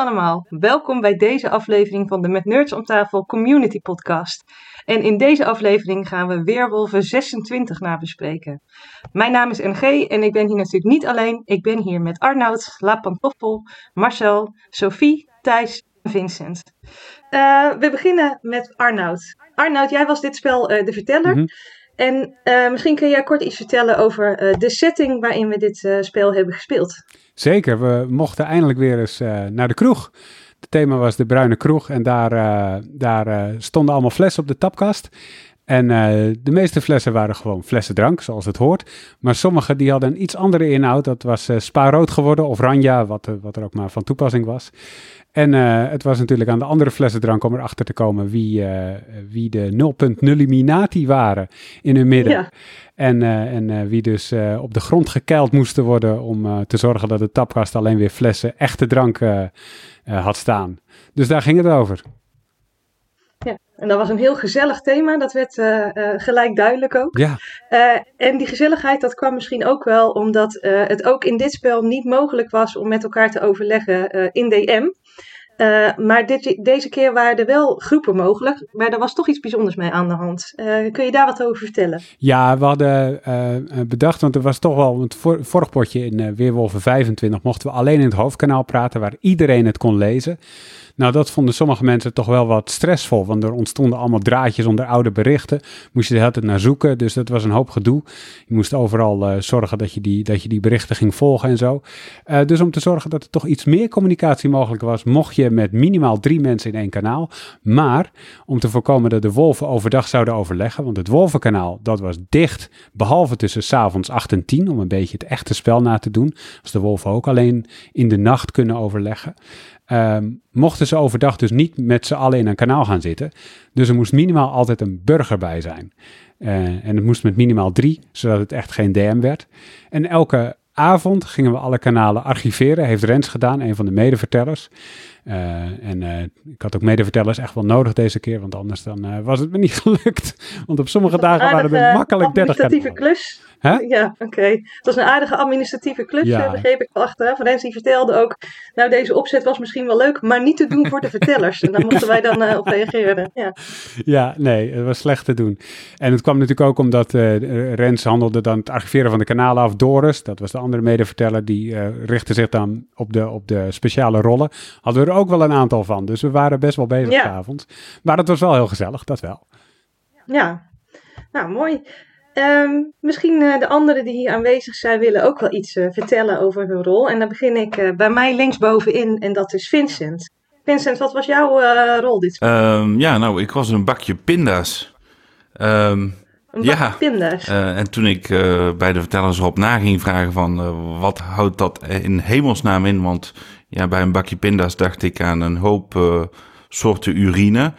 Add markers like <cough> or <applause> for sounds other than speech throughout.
Allemaal, welkom bij deze aflevering van de Met Nerds om tafel Community Podcast. En in deze aflevering gaan we Weerwolven 26 nabespreken. Mijn naam is NG en ik ben hier natuurlijk niet alleen. Ik ben hier met Arnoud, La Pantoffel, Marcel, Sophie, Thijs en Vincent. Uh, we beginnen met Arnoud. Arnoud, jij was dit spel uh, de verteller. -hmm. En uh, misschien kun jij kort iets vertellen over de setting waarin we dit spel hebben gespeeld. Zeker, we mochten eindelijk weer eens naar de kroeg. Het thema was de bruine kroeg en daar, daar stonden allemaal flessen op de tapkast. En de meeste flessen waren gewoon flessen drank, zoals het hoort. Maar sommige die hadden een iets andere inhoud. Dat was spaarrood geworden of ranja, wat, wat er ook maar van toepassing was. En het was natuurlijk aan de andere flessen drank om erachter te komen wie, wie de 0.0 Illuminati waren in hun midden. Ja. En, uh, en uh, wie dus uh, op de grond gekeild moesten worden om te zorgen dat de tapkast alleen weer flessen echte drank had staan. Dus daar ging het over. Ja, en dat was een heel gezellig thema. Dat werd gelijk duidelijk ook. Ja. en die gezelligheid, dat kwam misschien ook wel omdat het ook in dit spel niet mogelijk was om met elkaar te overleggen in DM. Uh, maar dit, deze keer waren er wel groepen mogelijk, maar er was toch iets bijzonders mee aan de hand. Uh, kun je daar wat over vertellen? Ja, we hadden uh, bedacht, want er was toch wel, het vor, vorig potje in Weerwolven 25 mochten we alleen in het hoofdkanaal praten, waar iedereen het kon lezen. Nou, dat vonden sommige mensen toch wel wat stressvol, want er ontstonden allemaal draadjes onder oude berichten. Moest je de hele tijd naar zoeken, dus dat was een hoop gedoe. Je moest overal uh, zorgen dat je, die, dat je die berichten ging volgen en zo. Uh, dus om te zorgen dat er toch iets meer communicatie mogelijk was, mocht je met minimaal drie mensen in één kanaal. Maar om te voorkomen dat de wolven overdag zouden overleggen, want het wolvenkanaal, dat was dicht, behalve tussen s'avonds 8 en 10, om een beetje het echte spel na te doen. Als de wolven ook alleen in de nacht kunnen overleggen. Um, mochten ze overdag dus niet met z'n allen in een kanaal gaan zitten. Dus er moest minimaal altijd een burger bij zijn. Uh, en het moest met minimaal drie, zodat het echt geen DM werd. En elke avond gingen we alle kanalen archiveren. Heeft Rens gedaan, een van de medevertellers. Uh, en uh, ik had ook medevertellers echt wel nodig deze keer, want anders dan uh, was het me niet <laughs> gelukt. Want op sommige dagen waren er makkelijk 30 administratieve klus. Huh? Ja, oké. Okay. Het was een aardige administratieve klus, ja. begreep ik wel achteraf. Rens die vertelde ook, nou deze opzet was misschien wel leuk, maar niet te doen voor de <laughs> vertellers. En daar moesten wij dan op reageren. Ja. ja, nee, het was slecht te doen. En het kwam natuurlijk ook omdat Rens handelde dan het archiveren van de kanalen af. Doris, dat was de andere medeverteller, die richtte zich dan op de, op de speciale rollen. Hadden we er ook wel een aantal van. Dus we waren best wel bezig ja. avond. Maar het was wel heel gezellig, dat wel. Ja, nou mooi. Um, misschien uh, de anderen die hier aanwezig zijn willen ook wel iets uh, vertellen over hun rol. En dan begin ik uh, bij mij linksbovenin en dat is Vincent. Vincent, wat was jouw rol dit um, ja, nou, ik was een bakje pinda's. Um, een bakje ja, pinda's. en toen ik bij de vertellers op na ging vragen van wat houdt dat in hemelsnaam in, want ja, bij een bakje pinda's dacht ik aan een hoop uh, soorten urine.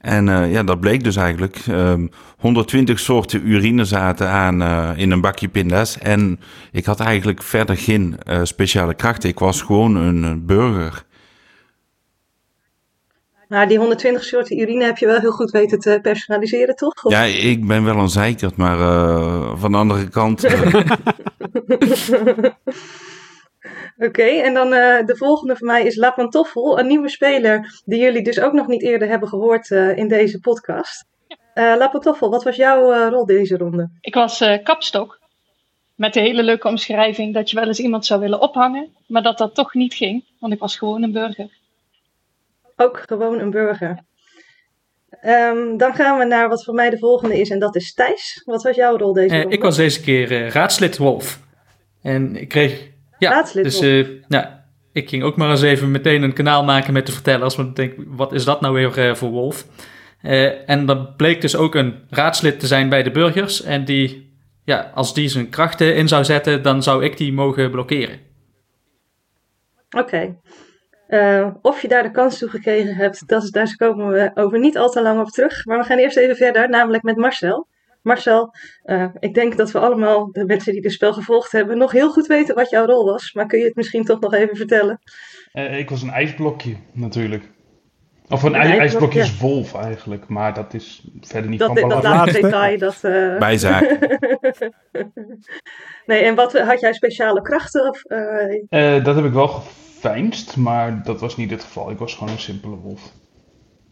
En uh, ja, dat bleek dus eigenlijk. Um, 120 soorten urine zaten aan uh, in een bakje pinda's. En ik had eigenlijk verder geen speciale krachten. Ik was gewoon een burger. Maar die 120 soorten urine heb je wel heel goed weten te personaliseren, toch? Of? Ja, ik ben wel een zeikert, maar van de andere kant... <laughs> Oké, okay, en dan uh, de volgende voor mij is La Pantoffel, een nieuwe speler die jullie dus ook nog niet eerder hebben gehoord uh, in deze podcast. Uh, La Pantoffel, wat was jouw rol deze ronde? Ik was kapstok, met de hele leuke omschrijving dat je wel eens iemand zou willen ophangen, maar dat dat toch niet ging, want ik was gewoon een burger. Ook gewoon een burger. Um, dan gaan we naar wat voor mij de volgende is en dat is Thijs. Wat was jouw rol deze ronde? ik was deze keer raadslid Wolf. En ik kreeg ja, dus uh, nou, ik ging ook maar eens even meteen een kanaal maken met de vertellers. Want ik denk, wat is dat nou weer uh, voor Wolf? Uh, en dat bleek dus ook een raadslid te zijn bij de burgers. En die, ja, als die zijn krachten in zou zetten, dan zou ik die mogen blokkeren. Oké. Okay. of je daar de kans toe gekregen hebt, dat is, daar komen we over niet al te lang op terug. Maar we gaan eerst even verder, namelijk met Marcel. Marcel, uh, ik denk dat we allemaal, de mensen die het spel gevolgd hebben, nog heel goed weten wat jouw rol was. Maar kun je het misschien toch nog even vertellen? Uh, ik was een ijsblokje, natuurlijk. Of een, een ijsblokje is wolf eigenlijk, maar dat is verder niet dat, van belang. Dat laatste detail, dat... Uh... <laughs> Bijzaak. <laughs> nee, en wat, had jij speciale krachten? Of, dat heb ik wel geveinsd, maar dat was niet het geval. Ik was gewoon een simpele wolf.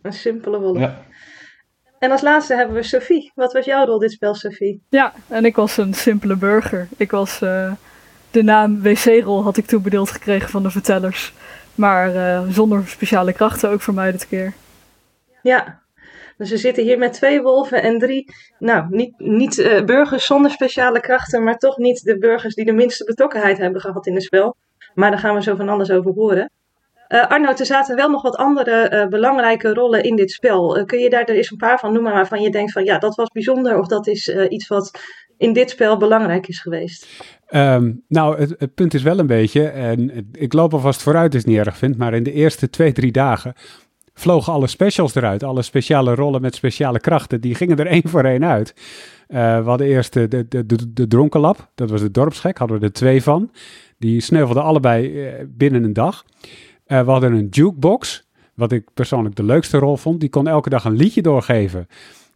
Een simpele wolf. Ja. En als laatste hebben we Sophie. Wat was jouw rol dit spel, Sophie? Ja, en ik was een simpele burger. Ik was uh, de naam wc-rol had ik toebedeeld gekregen van de vertellers. Maar uh, zonder speciale krachten ook voor mij dit keer. Ja, dus we zitten hier met twee wolven en drie, nou, niet, niet uh, burgers zonder speciale krachten, maar toch niet de burgers die de minste betrokkenheid hebben gehad in het spel. Maar daar gaan we zo van alles over horen. Uh, Arnoud, er zaten wel nog wat andere uh, belangrijke rollen in dit spel. kun je daar er eens een paar van noemen waarvan je denkt van ja, dat was bijzonder of dat is iets wat in dit spel belangrijk is geweest? Um, nou, het, het, punt is wel een beetje, en ik loop alvast vooruit je het niet erg vindt, maar in de eerste twee, drie dagen vlogen alle specials eruit. Alle speciale rollen met speciale krachten, die gingen er <laughs> één voor één uit. Uh, we hadden eerst de, de, de, de dronkenlap, dat was de dorpsgek, hadden we er twee van. Die sneuvelden allebei binnen een dag. Uh, we hadden een jukebox, wat ik persoonlijk de leukste rol vond. Die kon elke dag een liedje doorgeven.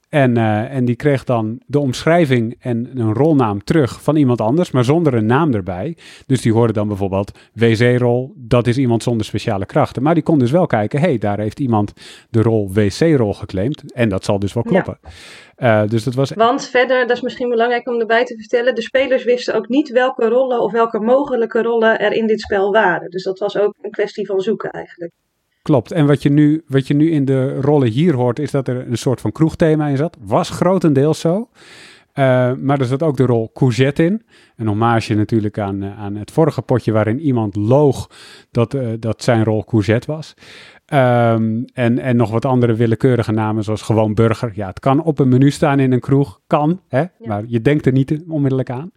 En, uh, en die kreeg dan de omschrijving en een rolnaam terug van iemand anders, maar zonder een naam erbij. Dus die hoorde dan bijvoorbeeld wc-rol, dat is iemand zonder speciale krachten. Maar die kon dus wel kijken, hé, hey, daar heeft iemand de rol wc-rol geclaimd. En dat zal dus wel kloppen. Ja. Uh, dus dat was... Want verder, dat is misschien belangrijk om erbij te vertellen, de spelers wisten ook niet welke rollen of welke mogelijke rollen er in dit spel waren. Dus dat was ook een kwestie van zoeken eigenlijk. Klopt. En wat je, nu, wat je nu in de rollen hier hoort, is dat er een soort van kroegthema in zat. Was grotendeels zo. Uh, maar er zat ook de rol courgette in. Een hommage natuurlijk aan, uh, aan het vorige potje waarin iemand loog dat, uh, dat zijn rol courgette was. Um, en, en nog wat andere willekeurige namen, zoals gewoon burger. Ja, het kan op een menu staan in een kroeg. Kan, hè? Ja. maar je denkt er niet onmiddellijk aan.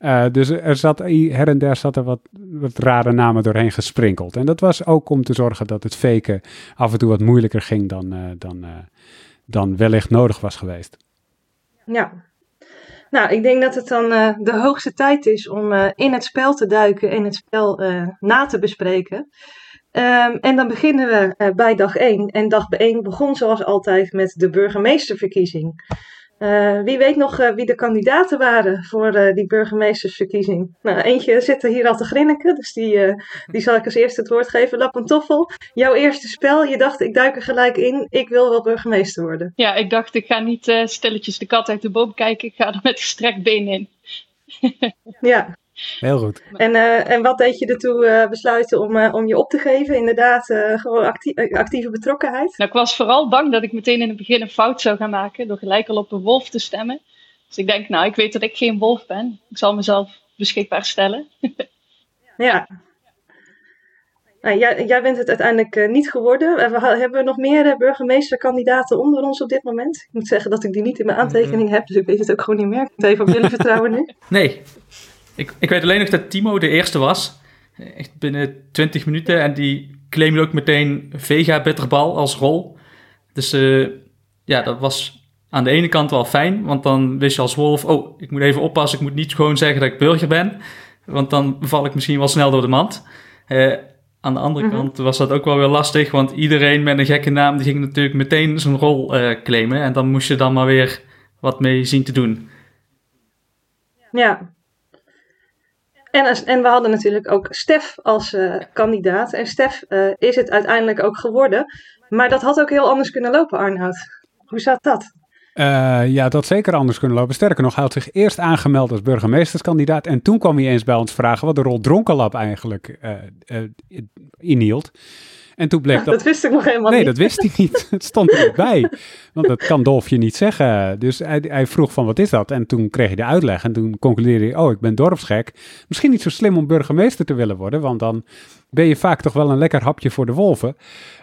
Uh, dus er zat her en der zat er wat, wat rare namen doorheen gesprinkeld. En dat was ook om te zorgen dat het faken af en toe wat moeilijker ging dan, uh, dan, uh, dan wellicht nodig was geweest. Ja, nou, ik denk dat het dan de hoogste tijd is om in het spel te duiken en het spel na te bespreken. Um, en dan beginnen we uh, bij dag 1. En dag 1 begon zoals altijd met de burgemeesterverkiezing. Uh, wie weet nog uh, wie de kandidaten waren voor die burgemeestersverkiezing? Nou, eentje zit er hier al te grinniken, dus die, die zal ik als eerste het woord geven. Lappentoffel, jouw eerste spel, je dacht ik duik er gelijk in, ik wil wel burgemeester worden. Ja, ik dacht ik ga niet stilletjes de kat uit de boom kijken, ik ga er met gestrekt been in. ja. Heel goed. En, uh, en wat deed je ertoe uh, besluiten om, uh, om je op te geven? Inderdaad, gewoon actie actieve betrokkenheid? Nou, ik was vooral bang dat ik meteen in het begin een fout zou gaan maken door gelijk al op een wolf te stemmen. Dus ik denk, nou, ik weet dat ik geen wolf ben. Ik zal mezelf beschikbaar stellen. <laughs> ja. Nou, jij, jij, bent het uiteindelijk niet geworden. We hebben nog meer burgemeesterkandidaten onder ons op dit moment. Ik moet zeggen dat ik die niet in mijn aantekening heb, dus ik weet het ook gewoon niet meer. Ik moet even op jullie vertrouwen nu. Nee, ik, ik weet alleen nog dat Timo de eerste was. Echt binnen 20 minuten. En die claimde ook meteen Vega Bitterbal als rol. Dus uh, ja, dat was aan de ene kant wel fijn. Want dan wist je als wolf, oh, ik moet even oppassen. Ik moet niet gewoon zeggen dat ik burger ben. Want dan val ik misschien wel snel door de mand. Uh, aan de andere -hmm. kant was dat ook wel weer lastig. Want iedereen met een gekke naam, die ging natuurlijk meteen zijn rol uh, claimen. En dan moest je dan maar weer wat mee zien te doen. Ja, en, en we hadden natuurlijk ook Stef als uh, kandidaat. En Stef uh, is het uiteindelijk ook geworden. Maar dat had ook heel anders kunnen lopen, Arnoud. Hoe zat dat? Uh, ja, dat zeker anders kunnen lopen. Sterker nog, hij had zich eerst aangemeld als burgemeesterskandidaat. En toen kwam hij eens bij ons vragen wat de rol Dronkenlab eigenlijk inhield. En toen bleek dat... Dat wist ik nog helemaal nee, niet. Nee, dat wist hij niet. <laughs> Het stond er niet bij. Want dat kan Dolfje niet zeggen. Dus hij, hij, vroeg van, wat is dat? En toen kreeg hij de uitleg. En toen concludeerde hij, oh, ik ben dorpsgek. Misschien niet zo slim om burgemeester te willen worden. Want dan ben je vaak toch wel een lekker hapje voor de wolven.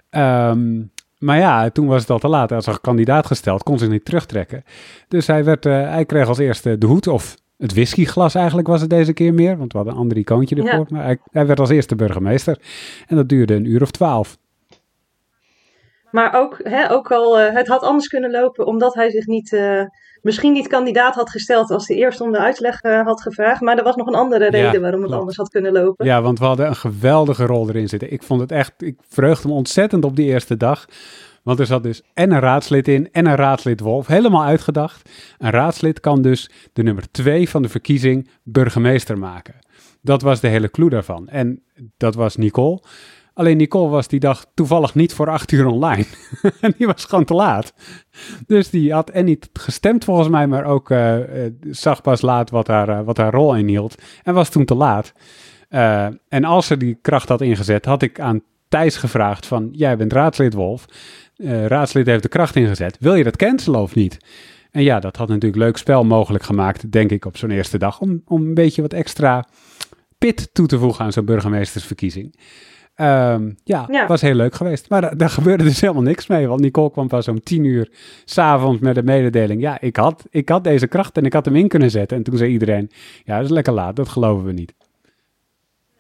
Um, maar ja, toen was het al te laat. Als er kandidaat gesteld, kon zich niet terugtrekken. Dus hij, werd, uh, hij kreeg als eerste de hoed, of het whiskyglas eigenlijk was het deze keer meer, want we hadden een ander icoontje ervoor. Ja. Maar hij, hij, werd als eerste burgemeester en dat duurde een uur of twaalf. Maar ook, hè, ook al, uh, het had anders kunnen lopen omdat hij zich niet, uh, misschien niet kandidaat had gesteld als hij eerst om de uitleg uh, had gevraagd. Maar er was nog een andere reden ja, waarom het klopt. anders had kunnen lopen. Ja, want we hadden een geweldige rol erin zitten. Ik vond het echt, ik vreugde me ontzettend op die eerste dag. Want er zat dus en een raadslid in en een raadslid Wolf. Helemaal uitgedacht. Een raadslid kan dus de nummer twee van de verkiezing burgemeester maken. Dat was de hele clue daarvan. En dat was Nicole. Alleen Nicole was die dag toevallig niet voor acht uur online. <laughs> en die was gewoon te laat. Dus die had en niet gestemd volgens mij, maar ook uh, zag pas laat wat haar, uh, wat haar rol inhield. En was toen te laat. en als ze die kracht had ingezet, had ik aan Thijs gevraagd van, jij bent raadslid Wolf. Raadslid heeft de kracht ingezet. Wil je dat cancelen of niet? En ja, dat had natuurlijk leuk spel mogelijk gemaakt, denk ik, op zo'n eerste dag. Om, om een beetje wat extra pit toe te voegen aan zo'n burgemeestersverkiezing. Um, ja, ja, was heel leuk geweest. Maar daar gebeurde dus helemaal niks mee. Want Nicole kwam pas om tien uur s'avonds met de mededeling. Ja, ik had, ik had deze kracht en ik had hem in kunnen zetten. En toen zei iedereen, ja, dat is lekker laat. Dat geloven we niet.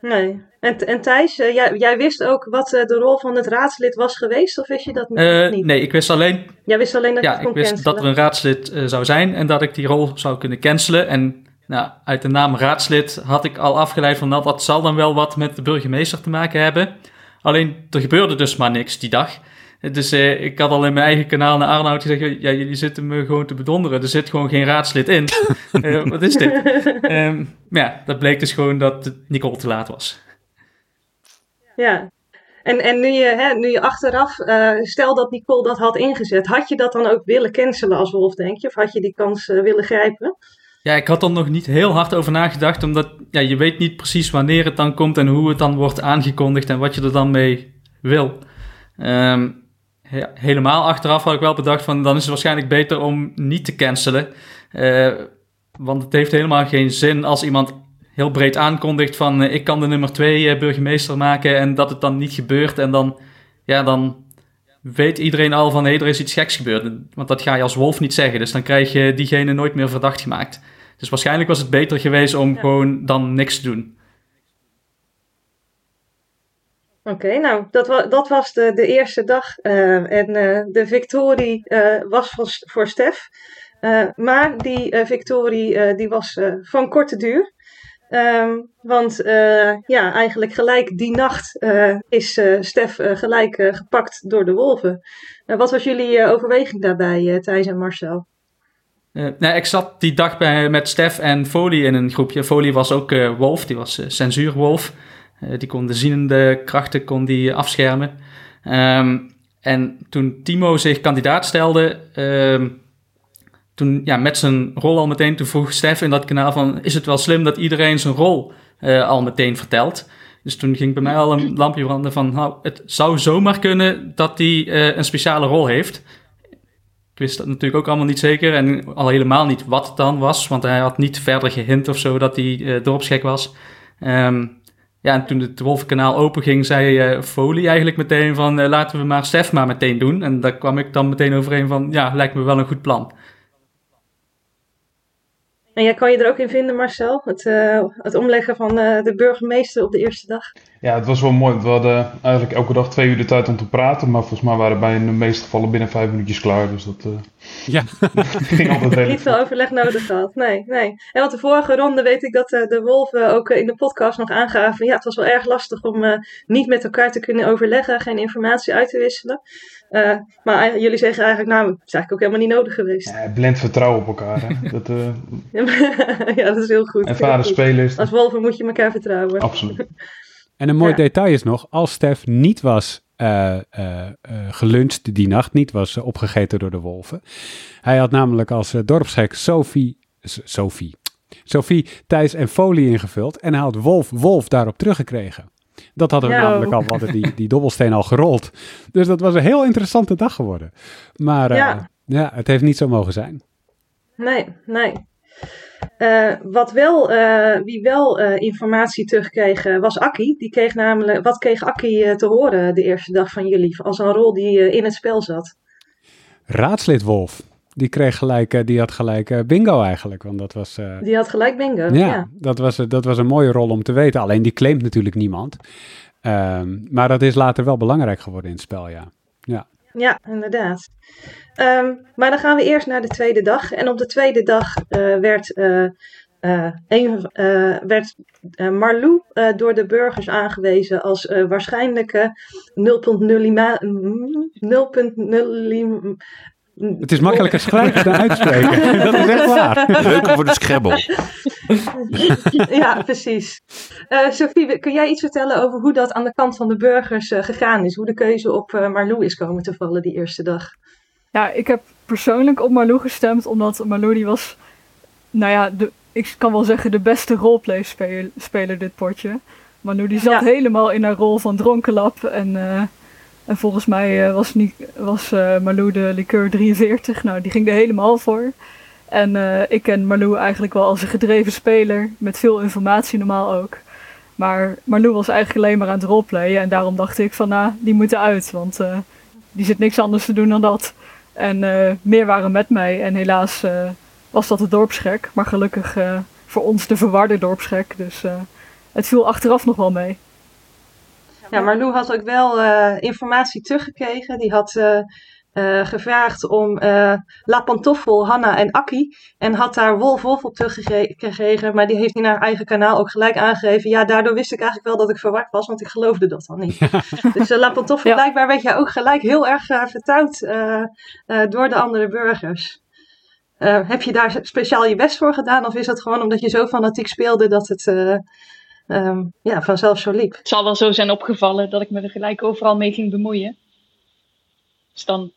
Nee. En, en Thijs, uh, jij, jij, wist ook wat uh, de rol van het raadslid was geweest? Of wist je dat uh, niet? Nee, ik wist alleen... Jij wist alleen dat ja, ik wist dat er een raadslid zou zijn en dat ik die rol zou kunnen cancelen. En nou, uit de naam raadslid had ik al afgeleid van nou, dat zal dan wel wat met de burgemeester te maken hebben. Alleen, er gebeurde dus maar niks die dag. Dus eh, ik had al in mijn eigen kanaal naar Arnoud gezegd, ja, jullie zitten me gewoon te bedonderen. Er zit gewoon geen raadslid in. uh, <laughs> wat is dit? <laughs> Um, ja, dat bleek dus gewoon dat Nicole te laat was. Ja, en, en nu, je, hè, nu je achteraf, uh, stel dat Nicole dat had ingezet, had je dat dan ook willen cancelen als Wolf, denk je? Of had je die kans willen grijpen? Ja, ik had er nog niet heel hard over nagedacht, omdat ja, je weet niet precies wanneer het dan komt en hoe het dan wordt aangekondigd en wat je er dan mee wil. Um, helemaal achteraf had ik wel bedacht van dan is het waarschijnlijk beter om niet te cancelen. Uh, want het heeft helemaal geen zin als iemand heel breed aankondigt van uh, ik kan de nummer twee uh, burgemeester maken en dat het dan niet gebeurt en dan, ja, dan weet iedereen al van hé, hey, er is iets geks gebeurd. Want dat ga je als wolf niet zeggen, dus dan krijg je diegene nooit meer verdacht gemaakt. Dus waarschijnlijk was het beter geweest om gewoon dan niks te doen. Oké, nou, dat, dat was de, de eerste dag. Uh, en uh, de victorie uh, was van, voor Stef. maar die victorie die was van korte duur. Um, want ja, eigenlijk gelijk die nacht is Stef gelijk gepakt door de wolven. wat was jullie overweging daarbij, Thijs en Marcel? Nou, ik zat die dag bij, met Stef en Folie in een groepje. Folie was ook Wolf, die was censuurwolf. Die kon de zienende krachten kon die afschermen. Um, en toen Timo zich kandidaat stelde, um, toen ja, met zijn rol al meteen, toen vroeg Stef in dat kanaal van, is het wel slim dat iedereen zijn rol al meteen vertelt? Dus toen ging bij mij al een lampje branden van, nou, het zou zomaar kunnen dat hij een speciale rol heeft. Ik wist dat natuurlijk ook allemaal niet zeker en al helemaal niet wat het dan was, want hij had niet verder gehint of zo dat hij uh, dorpsgek was. Um, ja, en toen het Wolvenkanaal open ging, zei uh, Folie eigenlijk meteen van uh, laten we maar Stef maar meteen doen. En daar kwam ik dan meteen overeen van ja, lijkt me wel een goed plan. En jij kan je er ook in vinden, Marcel? Het, uh, het omleggen van uh, de burgemeester op de eerste dag? Ja, het was wel mooi. We hadden eigenlijk elke dag twee uur de tijd om te praten. Maar volgens mij waren wij in de meeste gevallen binnen vijf minuutjes klaar. Dus dat uh, <laughs> ja. <laughs> ging altijd redelijk. Niet veel overleg nodig gehad. Nee, nee. En want de vorige ronde weet ik dat de wolven ook in de podcast nog aangaven. Ja, het was wel erg lastig om niet met elkaar te kunnen overleggen. Geen informatie uit te wisselen. Uh, maar jullie zeggen eigenlijk, nou, het is eigenlijk ook helemaal niet nodig geweest. Ja, blind vertrouwen op elkaar. Hè? <laughs> Dat, uh... <laughs> ja, dat is heel goed. Ervaren spelers. Als wolven moet je elkaar vertrouwen. Absoluut. <laughs> En een mooi detail is nog, als Stef niet was uh, geluncht die nacht, niet was opgegeten door de wolven. Hij had namelijk als dorpsgek Sophie, Sophie, Sophie, Thijs en Folie ingevuld. En hij had Wolf, Wolf daarop teruggekregen. Dat hadden we namelijk al, we hadden die, die dobbelsteen al gerold. Dus dat was een heel interessante dag geworden. Maar uh, ja. ja, het heeft niet zo mogen zijn. Nee, nee. Uh, wat wel, uh, wie wel informatie terugkreeg, was Akki. Die kreeg namelijk, wat kreeg Akki te horen de eerste dag van jullie? Als een rol die in het spel zat. Raadslid Wolf. Die kreeg gelijk, die had gelijk bingo eigenlijk. Want dat was, die had gelijk bingo. Ja, ja. Dat, was, dat was een mooie rol om te weten. Alleen die claimt natuurlijk niemand. Um, maar dat is later wel belangrijk geworden in het spel, ja. Ja, ja inderdaad. Um, maar dan gaan we eerst naar de tweede dag. En op de tweede dag uh, werd, uh, uh, een, werd Marlou door de burgers aangewezen als waarschijnlijke 0.0 Het is makkelijker schrijven dan uitspreken. <laughs> dat is echt waar. Leuker voor de scrabble. <laughs> ja, precies. Uh, Sophie, kun jij iets vertellen over hoe dat aan de kant van de burgers uh, gegaan is? Hoe de keuze op uh, Marlou is komen te vallen die eerste dag? Ja, ik heb persoonlijk op Marlou gestemd, omdat Marlou die was, nou ja, de, ik kan wel zeggen de beste roleplay-speler dit potje. Marlou die zat helemaal in haar rol van dronkenlap en... En volgens mij was, niet, was uh, Marlou de liqueur 43. Nou, die ging er helemaal voor. En uh, ik ken Marlou eigenlijk wel als een gedreven speler, met veel informatie normaal ook. Maar Marlou was eigenlijk alleen maar aan het roleplayen en daarom dacht ik van, nou, die moeten uit, want die zit niks anders te doen dan dat. En meer waren met mij en helaas was dat de dorpsgek, maar gelukkig voor ons de verwarde dorpsgek, dus het viel achteraf nog wel mee. Ja, Marlou had ook wel informatie teruggekregen. Die had uh, gevraagd om La Pantoffel, Hanna en Akki. En had daar Wolf Wolf op teruggekregen. Maar die heeft in haar eigen kanaal ook gelijk aangegeven. Ja, daardoor wist ik eigenlijk wel dat ik verward was. Want ik geloofde dat dan niet. <laughs> dus La Pantoffel, ja. blijkbaar werd jij ook gelijk heel erg vertrouwd door de andere burgers. heb je daar speciaal je best voor gedaan? Of is dat gewoon omdat je zo fanatiek speelde dat het um, ja, vanzelf zo liep? Het zal wel zo zijn opgevallen dat ik me er gelijk overal mee ging bemoeien. Dus dan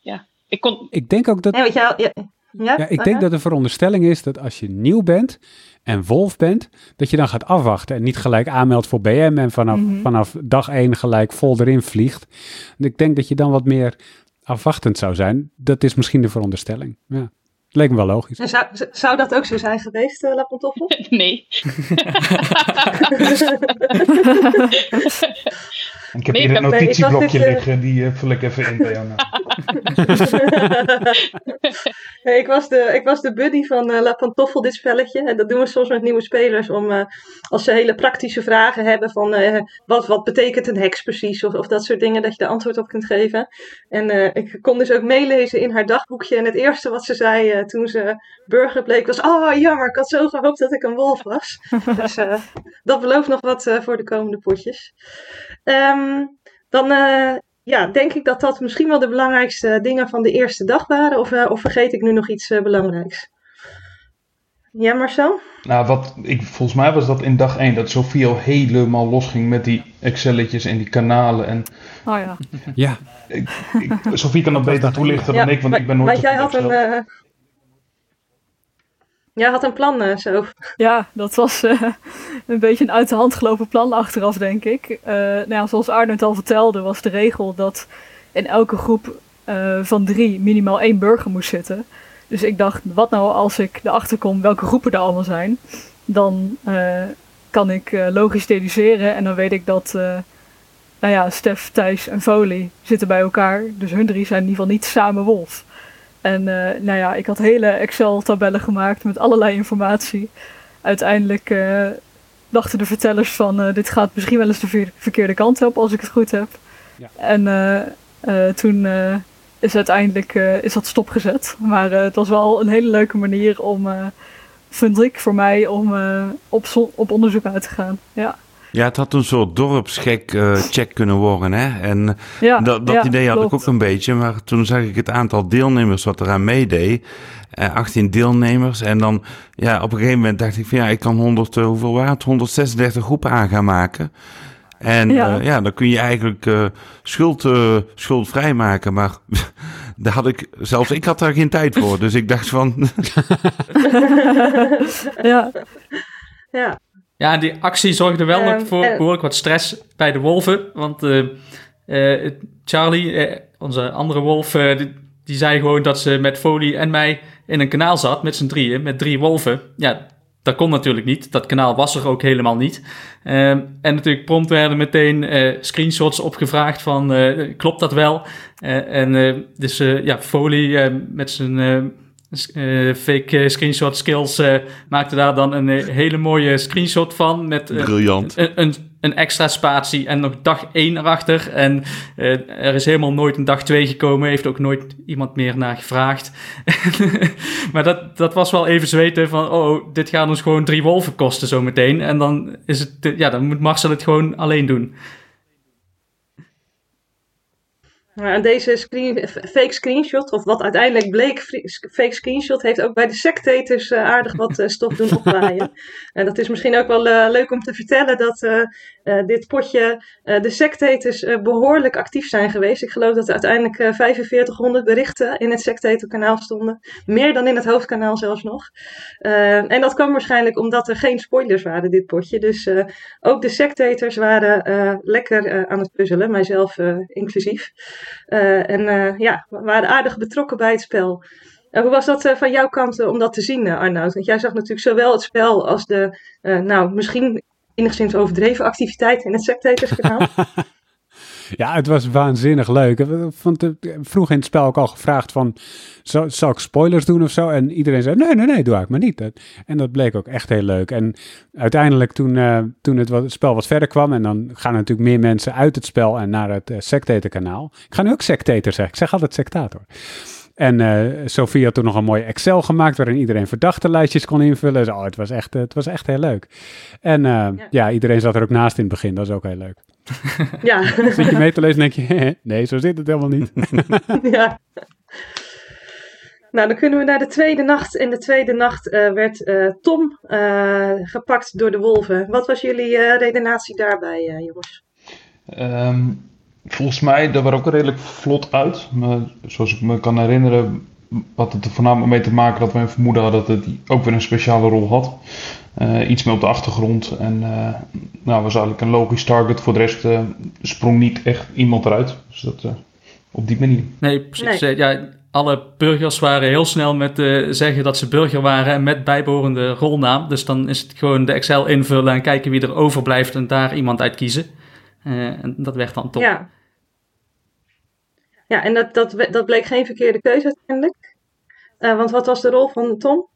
ja, ik kon... Ik denk ook dat... Ja, ja, ja. ja ik denk dat de veronderstelling is dat als je nieuw bent en wolf bent, dat je dan gaat afwachten en niet gelijk aanmeldt voor BM en vanaf, mhm. vanaf dag één gelijk vol erin vliegt. Ik denk dat je dan wat meer afwachtend zou zijn. Dat is misschien de veronderstelling. Ja. Leek me wel logisch. Zou, zou dat ook zo zijn geweest, uh, La Pantoffel? <laughs> Nee. <laughs> <laughs> Ik heb hier een notitieblokje liggen, die uh, vul ik even in bij jou. <laughs> nee, ik, was de, ik was de buddy van uh, La Pantoffel, dit spelletje. En dat doen we soms met nieuwe spelers, om, uh, als ze hele praktische vragen hebben van wat, wat betekent een heks precies, of, of dat soort dingen, dat je er antwoord op kunt geven. En ik kon dus ook meelezen in haar dagboekje. En het eerste wat ze zei toen ze burger bleek was, oh jammer, ik had zo gehoopt dat ik een wolf was. <laughs> dus dat belooft nog wat voor de komende potjes. Um, dan uh, ja, denk ik dat dat misschien wel de belangrijkste dingen van de eerste dag waren. Of, uh, of vergeet ik nu nog iets uh, belangrijks? Ja, Marcel? Nou, wat ik, volgens mij was dat in dag 1 dat Sofie al helemaal losging met die Excelletjes en die kanalen. En, oh ja. ja. Ik, ik, Sofie kan dat beter toelichten dan ik, want ik ben nooit... Maar jij had een, Jij had een plan uh, zo. Ja, dat was uh, een beetje een uit de hand gelopen plan achteraf, denk ik. Uh, nou ja, zoals Arnold al vertelde, was de regel dat in elke groep van drie minimaal één burger moest zitten. Dus ik dacht, wat nou als ik erachter kom welke groepen er allemaal zijn? Dan kan ik logisch deduceren en dan weet ik dat, nou ja, Stef, Thijs en Folie zitten bij elkaar. Dus hun drie zijn in ieder geval niet samen wolf. En uh, nou ja, ik had hele Excel-tabellen gemaakt met allerlei informatie. Uiteindelijk uh, dachten de vertellers van uh, dit gaat misschien wel eens de verkeerde kant op als ik het goed heb. Ja. En toen is uiteindelijk is dat stopgezet. Maar het was wel een hele leuke manier om, vind ik, voor mij om op, op onderzoek uit te gaan. Ja. Ja, het had een soort dorpsgek uh, check kunnen worden. Hè? En ja, dat, dat idee had ik ook een beetje. Maar toen zag ik het aantal deelnemers wat eraan meedeed. Uh, 18 deelnemers. En dan, ja, op een gegeven moment dacht ik van ja, ik kan 100, uh, eh, hoeveel waard? 136 groepen aan gaan maken. En ja, uh, ja dan kun je eigenlijk uh, schuld, uh, schuldvrij maken. Maar <laughs> daar had ik, zelfs ik had daar geen tijd voor. Dus ik dacht van. <laughs> ja. Ja. Ja, die actie zorgde wel nog ehm, voor uh, behoorlijk wat stress bij de wolven. Want uh, uh, Charlie, onze andere wolf, die, die, zei gewoon dat ze met Folie en mij in een kanaal zat met z'n drieën, met drie wolven. Ja, dat kon natuurlijk niet. Dat kanaal was er ook helemaal niet. Ehm, en natuurlijk prompt werden meteen screenshots opgevraagd van klopt dat wel? en dus ja, Folie met zijn uh, fake uh, screenshot skills uh, maakte daar dan een hele mooie screenshot van. Met Briljant. Een, een, een, extra spatie en nog dag 1 erachter. En er is helemaal nooit een dag 2 gekomen. Heeft ook nooit iemand meer naar gevraagd. <laughs> maar dat, dat was wel even zweten van... Oh, dit gaat ons gewoon drie wolven kosten zometeen. En dan, is het, ja, dan moet Marcel het gewoon alleen doen. En deze screen, fake screenshot, of wat uiteindelijk bleek fake screenshot, heeft ook bij de sectators uh, aardig wat uh, stof doen opwaaien. <laughs> en dat is misschien ook wel uh, leuk om te vertellen dat dit potje de sectators behoorlijk actief zijn geweest. Ik geloof dat er uiteindelijk 4500 berichten in het sectator-kanaal stonden. Meer dan in het hoofdkanaal zelfs nog. en dat kwam waarschijnlijk omdat er geen spoilers waren, dit potje. Dus ook de sectators waren lekker aan het puzzelen, mijzelf inclusief. Eh, en uh, ja, we waren aardig betrokken bij het spel. Hoe was dat van jouw kant om dat te zien, Arnoud? Want jij zag natuurlijk zowel het spel als de, nou, misschien enigszins overdreven activiteit in het Spectatorsკanaal. <laughs> Ja, het was waanzinnig leuk. Ik vond vroeg in het spel ook al gevraagd van, zal, zal, ik spoilers doen of zo? En iedereen zei, nee, nee, nee, doe ik maar niet. En dat bleek ook echt heel leuk. En uiteindelijk toen, uh, toen het, het, spel wat verder kwam, en dan gaan natuurlijk meer mensen uit het spel en naar het uh, Sectator kanaal. Ik ga nu ook Sectator zeggen, ik zeg altijd Sectator. En uh, Sophie had toen nog een mooi Excel gemaakt waarin iedereen verdachte lijstjes kon invullen. oh, het, was echt, het was echt heel leuk. En ja. ja. iedereen zat er ook naast in het begin. Dat is ook heel leuk. Ja. <laughs> Zit je mee te lezen en denk je, <laughs> nee, zo zit het helemaal niet. <laughs> ja. Nou, dan kunnen we naar de tweede nacht. In de tweede nacht uh, werd uh, Tom uh, gepakt door de wolven. Wat was jullie redenatie daarbij, jongens? Um, volgens mij, dat was ook redelijk vlot uit. Maar zoals ik me kan herinneren, had het er voornamelijk mee te maken dat we een vermoeden hadden dat het ook weer een speciale rol had. Uh, iets meer op de achtergrond. En uh, nou, was eigenlijk een logisch target. Voor de rest uh, sprong niet echt iemand eruit. Dus dat op die manier. Nee, precies. Nee. Ja, alle burgers waren heel snel met zeggen dat ze burger waren en met bijbehorende rolnaam. Dus dan is het gewoon de Excel invullen en kijken wie er overblijft en daar iemand uit kiezen. en dat werd dan top. Ja, ja en dat, dat, dat bleek geen verkeerde keuze uiteindelijk. want wat was de rol van Tom?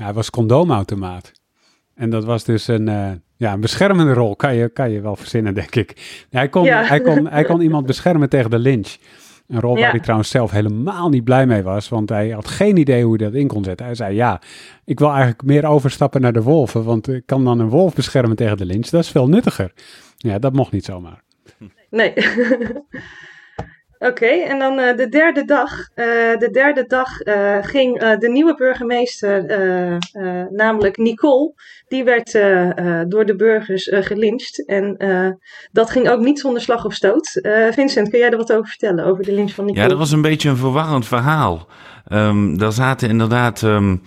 Ja, hij was condoomautomaat. En dat was dus een, uh, ja, een beschermende rol, kan je, kan je wel verzinnen, denk ik. Hij kon, hij, kon, hij kon iemand beschermen tegen de lynch. Een rol waar hij trouwens zelf helemaal niet blij mee was, want hij had geen idee hoe hij dat in kon zetten. Hij zei, ja, ik wil eigenlijk meer overstappen naar de wolven, want ik kan dan een wolf beschermen tegen de lynch. Dat is veel nuttiger. Ja, dat mocht niet zomaar. Nee. <laughs> Oké, en dan uh, de derde dag. Uh, de derde dag uh, ging de nieuwe burgemeester, namelijk Nicole, die werd door de burgers gelyncht. En dat ging ook niet zonder slag of stoot. Vincent, kun jij er wat over vertellen, over de lynch van Nicole? Ja, dat was een beetje een verwarrend verhaal. Um, daar zaten inderdaad, um,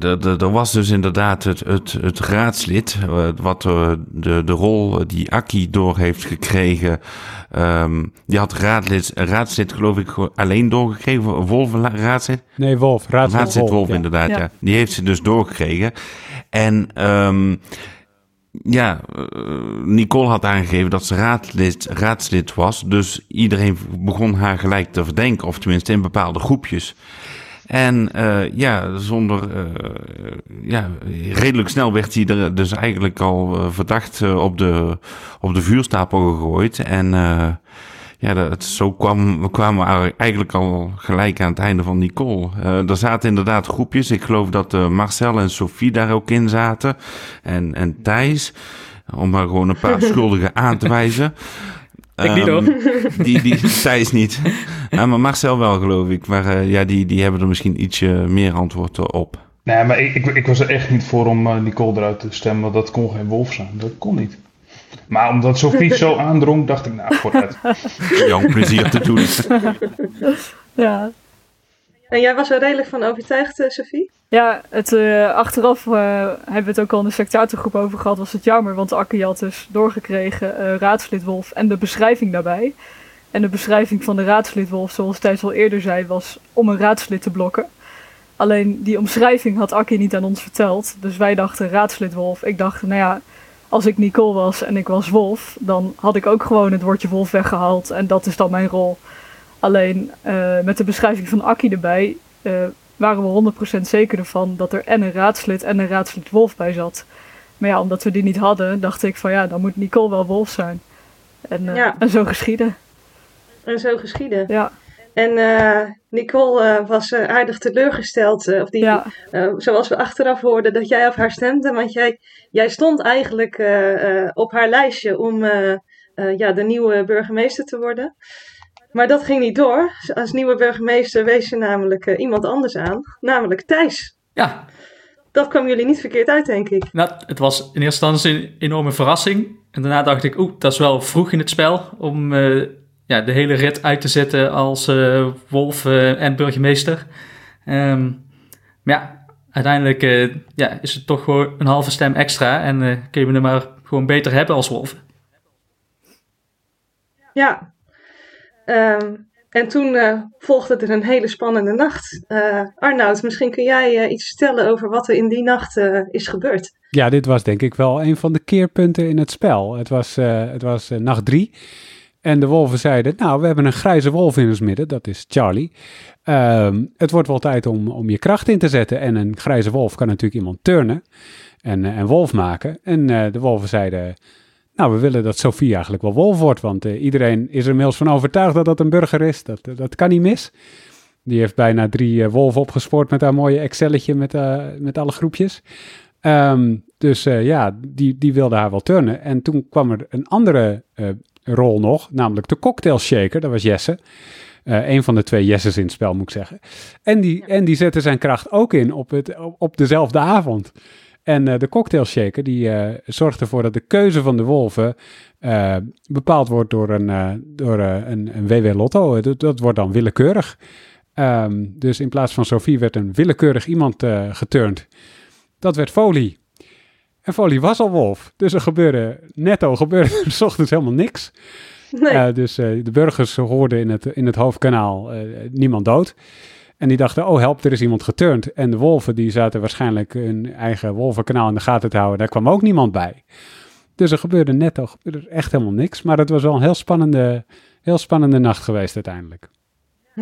er was dus inderdaad het, het, het raadslid, uh, wat uh, de, de rol die Aki door heeft gekregen. Um, die had raadslid, raadslid geloof ik alleen doorgekregen, Wolf raadslid? Nee, Wolf, raadslid, raadslid Wolf, Wolf inderdaad, ja. ja. Die heeft ze dus doorgekregen. En ja, uh, Nicole had aangegeven dat ze raadslid, raadslid was. Dus iedereen begon haar gelijk te verdenken, of tenminste in bepaalde groepjes. En uh, ja, zonder. Uh, ja, redelijk snel werd hij er dus eigenlijk al verdacht op, de, op de vuurstapel gegooid. En ja, dat, zo kwam, kwamen we eigenlijk al gelijk aan het einde van Nicole. Uh, er zaten inderdaad groepjes. Ik geloof dat uh, Marcel en Sophie daar ook in zaten. En, en Thijs. Om maar gewoon een paar <laughs> schuldigen aan te wijzen. Ik niet hoor. Ehm, <laughs> die, die, Thijs niet. Ja, maar Marcel wel, geloof ik. Maar uh, ja, die, die hebben er misschien ietsje meer antwoord op. Nee, maar ik, ik, ik was er echt niet voor om Nicole eruit te stemmen. Want dat kon geen wolf zijn. Dat kon niet. Maar omdat Sophie zo <laughs> aandrong, dacht ik, nou, vooruit. Jong plezier te doen. <laughs> ja. En jij was er redelijk van overtuigd, uh, Sophie? Ja, het, uh, achteraf uh, hebben we het ook al in de sectatorgroep over gehad. Was het jammer, want Akkie had dus doorgekregen raadslid Wolf en de beschrijving daarbij. En de beschrijving van de raadslid Wolf, zoals Thijs al eerder zei, was om een raadslid te blokken. Alleen die omschrijving had Akkie niet aan ons verteld. Dus wij dachten raadslid Wolf. Ik dacht, nou ja, als ik Nicole was en ik was Wolf, dan had ik ook gewoon het woordje Wolf weggehaald. En dat is dan mijn rol. Alleen uh, met de beschrijving van Akkie erbij uh, waren we 100% zeker ervan dat er en een raadslid en een raadslid Wolf bij zat. Maar ja, omdat we die niet hadden, dacht ik van ja, dan moet Nicole wel Wolf zijn. En, uh, ja. en zo geschieden. En zo geschieden. Ja. En uh, Nicole uh, was uh, aardig teleurgesteld. of die, ja. zoals we achteraf hoorden, dat jij op haar stemde. Want jij, jij stond eigenlijk op haar lijstje om ja, de nieuwe burgemeester te worden. Maar dat ging niet door. Als nieuwe burgemeester wees ze namelijk iemand anders aan, namelijk Thijs. Ja. Dat kwam jullie niet verkeerd uit, denk ik. Nou, het was in eerste instantie een enorme verrassing. En daarna dacht ik, oeh, dat is wel vroeg in het spel om ja, de hele rit uit te zetten als wolf en burgemeester. Um, maar ja, uiteindelijk uh, ja, is het toch gewoon een halve stem extra en uh, kun je me maar gewoon beter hebben als wolven. Ja, um, en toen uh, volgde er een hele spannende nacht. Arnoud, misschien kun jij iets vertellen over wat er in die nacht is gebeurd. Ja, dit was denk ik wel een van de keerpunten in het spel. Het was, het was nacht drie. En de wolven zeiden, nou, we hebben een grijze wolf in ons midden, dat is Charlie. Ehm, het wordt wel tijd om, om je kracht in te zetten. En een grijze wolf kan natuurlijk iemand turnen en, uh, en wolf maken. En uh, de wolven zeiden, nou, we willen dat Sophie eigenlijk wel wolf wordt. Want uh, iedereen is er inmiddels van overtuigd dat dat een burger is. Dat, dat kan niet mis. Die heeft bijna drie wolven opgespoord met haar mooie Excelletje met, met alle groepjes. Um, dus ja, die, die wilde haar wel turnen. En toen kwam er een andere rol nog, namelijk de cocktail shaker. Dat was Jesse. Uh, een van de twee Jesses in het spel, moet ik zeggen. En die, en die zette zijn kracht ook in op, het, op, dezelfde avond. En uh, de cocktail shaker die uh, zorgt ervoor dat de keuze van de wolven bepaald wordt door een, door, een, een WW Lotto. Dat, dat wordt dan willekeurig. Um, dus in plaats van Sophie werd een willekeurig iemand geturnd. Dat werd Folie. En Folie was al wolf. Dus er gebeurde netto gebeurde er <laughs> s ochtends helemaal niks. Nee. Uh, dus uh, de burgers hoorden in het, in het hoofdkanaal uh, niemand dood. En die dachten, oh help, er is iemand geturnd. En de wolven die zaten waarschijnlijk hun eigen wolvenkanaal in de gaten te houden. Daar kwam ook niemand bij. Dus er gebeurde netto gebeurde echt helemaal niks. Maar het was wel een heel spannende, heel spannende nacht geweest uiteindelijk.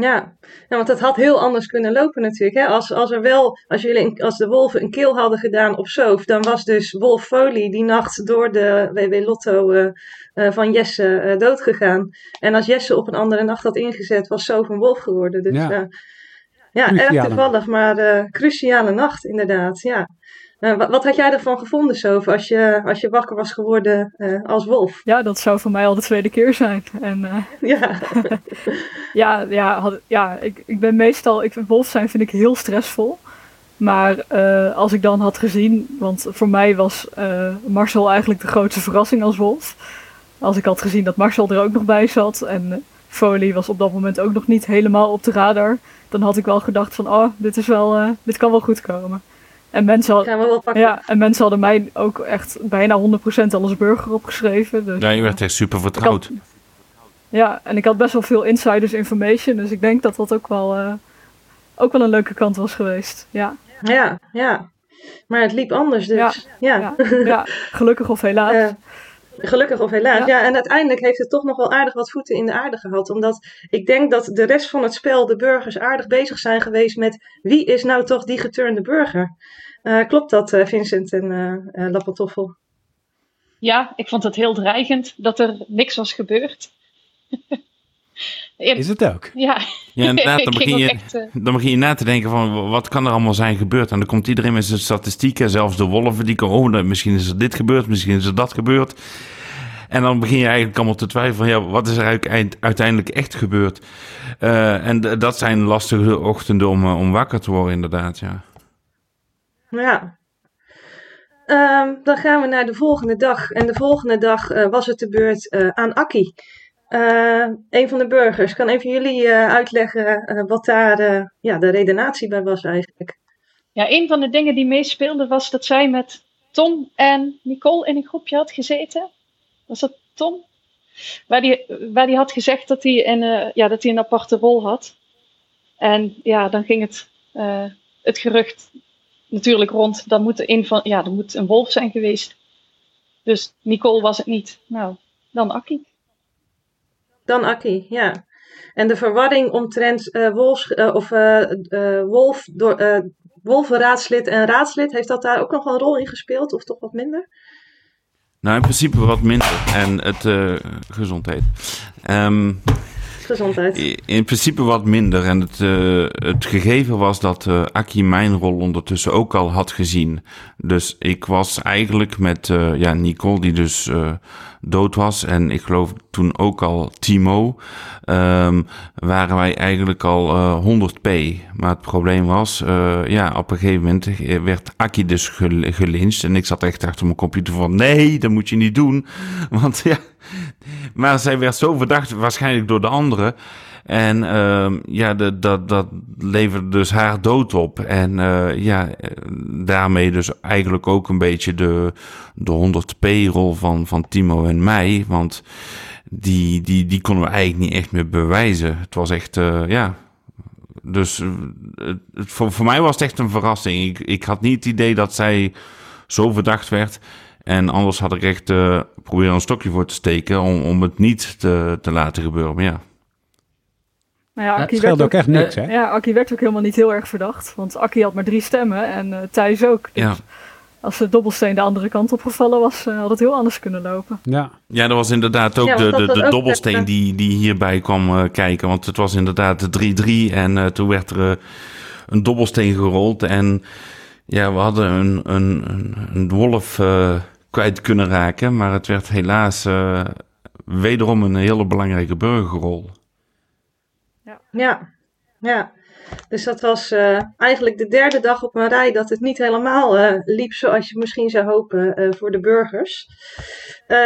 Ja. ja, want het had heel anders kunnen lopen natuurlijk. Hè? Als, als, er wel, als, jullie, als de wolven een kill hadden gedaan op Soof, dan was dus Wolf Foley die nacht door de WW Lotto uh, uh, van Jesse uh, doodgegaan. En als Jesse op een andere nacht had ingezet, was Soof een wolf geworden. Dus ja, ja erg toevallig, maar cruciale nacht inderdaad. Ja. Uh, wat, wat, had jij ervan gevonden, Sof, als je, als je wakker was geworden uh, als wolf? Ja, dat zou voor mij al de tweede keer zijn. En, uh, <laughs> ja, <laughs> ja, ja, had, ja ik, ik ben meestal, ik, wolf zijn vind ik heel stressvol. Maar als ik dan had gezien, want voor mij was Marcel eigenlijk de grootste verrassing als wolf. Als ik had gezien dat Marcel er ook nog bij zat en Foley was op dat moment ook nog niet helemaal op de radar. Dan had ik wel gedacht van, oh, dit, is wel, dit kan wel goed komen. En mensen, hadden, ja, en mensen hadden mij ook echt bijna 100% al als burger opgeschreven. Dus, ja, je werd echt super vertrouwd. ja, en ik had best wel veel insiders information. Dus ik denk dat dat ook wel, uh, ook wel een leuke kant was geweest. Ja, ja. ja. Maar het liep anders dus. Ja, ja. ja. gelukkig of helaas. Uh, Gelukkig of helaas. Ja. ja. en uiteindelijk heeft het toch nog wel aardig wat voeten in de aarde gehad. Omdat ik denk dat de rest van het spel, de burgers, aardig bezig zijn geweest met wie is nou toch die geturnde burger. Uh, klopt dat, uh, Vincent en uh, Lappentoffel? Ja, ik vond het heel dreigend dat er niks was gebeurd. <laughs> Is het ook? Ja, ja <laughs> inderdaad, dan, begin je, dan begin je na te denken van wat kan er allemaal zijn gebeurd. En dan komt iedereen met zijn statistieken, zelfs de wolven die komen, oh, misschien is er dit gebeurd, misschien is er dat gebeurd. En dan begin je eigenlijk allemaal te twijfelen van ja, wat is er uiteindelijk echt gebeurd? en dat zijn lastige ochtenden om, om wakker te worden inderdaad, ja. Ja. Um, dan gaan we naar de volgende dag. En de volgende dag uh, was het de beurt uh, aan Akki. Uh, een van de burgers. Kan even jullie uitleggen wat daar ja, de redenatie bij was eigenlijk? Ja, een van de dingen die meespeelde was dat zij met Tom en Nicole in een groepje had gezeten. Was dat Tom? Waar die, waar die had gezegd dat hij, een, ja, dat hij een aparte rol had. En ja, dan ging het, het gerucht natuurlijk rond, dan moet, een van, ja, er moet een wolf zijn geweest. Dus Nicole was het niet. Nou, dan Akki. Dan Akki, ja. En de verwarring omtrent uh, wolfs, uh, of, uh, wolf door, wolvenraadslid en raadslid, heeft dat daar ook nog een rol in gespeeld, of toch wat minder? Nou, in principe wat minder. En het gezondheid. Um, In principe wat minder. En het, uh, het gegeven was dat uh, Aki mijn rol ondertussen ook al had gezien. Dus ik was eigenlijk met uh, ja, Nicole, die dus dood was. En ik geloof toen ook al Timo. Um, waren wij eigenlijk al 100p. Maar het probleem was, ja, op een gegeven moment werd Aki dus gelincht. En ik zat echt achter mijn computer van, nee, dat moet je niet doen. <laughs> Want ja... <laughs> Maar zij werd zo verdacht, waarschijnlijk door de anderen. En uh, ja, dat, dat, dat leverde dus haar dood op. En uh, ja, daarmee dus eigenlijk ook een beetje de, de 100p-rol van, van Timo en mij. Want die, die, die konden we eigenlijk niet echt meer bewijzen. Het was echt, uh, ja. Dus het, voor, voor mij was het echt een verrassing. Ik, ik had niet het idee dat zij zo verdacht werd. En anders had ik echt uh, proberen een stokje voor te steken om, om het niet te, te laten gebeuren. Maar ja. Nou ja, Aki werd ook, echt niks, hè? Ja, Aki werd ook helemaal niet heel erg verdacht. Want Aki had maar drie stemmen en uh, Thijs ook. Dus ja. als de dobbelsteen de andere kant opgevallen was, uh, had het heel anders kunnen lopen. Ja, ja dat was inderdaad ook de, de, de dobbelsteen die, die hierbij kwam kijken. Want het was inderdaad de 3-3 en toen werd er een dobbelsteen gerold. En ja, we hadden een, een, een, een wolf kwijt kunnen raken. Maar het werd helaas uh, wederom een hele belangrijke burgerrol. Ja, ja. ja. Dus dat was uh, eigenlijk de derde dag op een rij dat het niet helemaal uh, liep zoals je misschien zou hopen voor de burgers.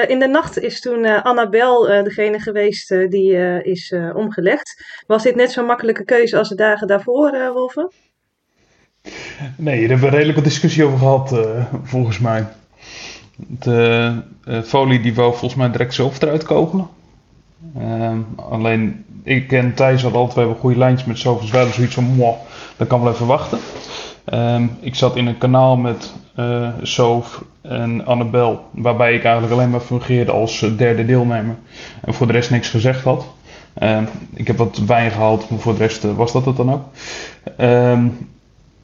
in de nacht is toen Annabel degene geweest die is omgelegd. Was dit net zo'n makkelijke keuze als de dagen daarvoor, Wolven? Nee, daar hebben we redelijk wat discussie over gehad, volgens mij. De uh, folie die wou volgens mij direct zelf eruit kogelen. Uh, alleen ik en Thijs hadden altijd wel goede lijntjes met zoveel zwaar. Zoiets van, moh, dat kan wel even wachten. Uh, ik zat in een kanaal met uh, Sof en Annabel. Waarbij ik eigenlijk alleen maar fungeerde als derde deelnemer. En voor de rest niks gezegd had. Ehm, ik heb wat wijn gehaald, maar voor de rest was dat het dan ook. Ehm,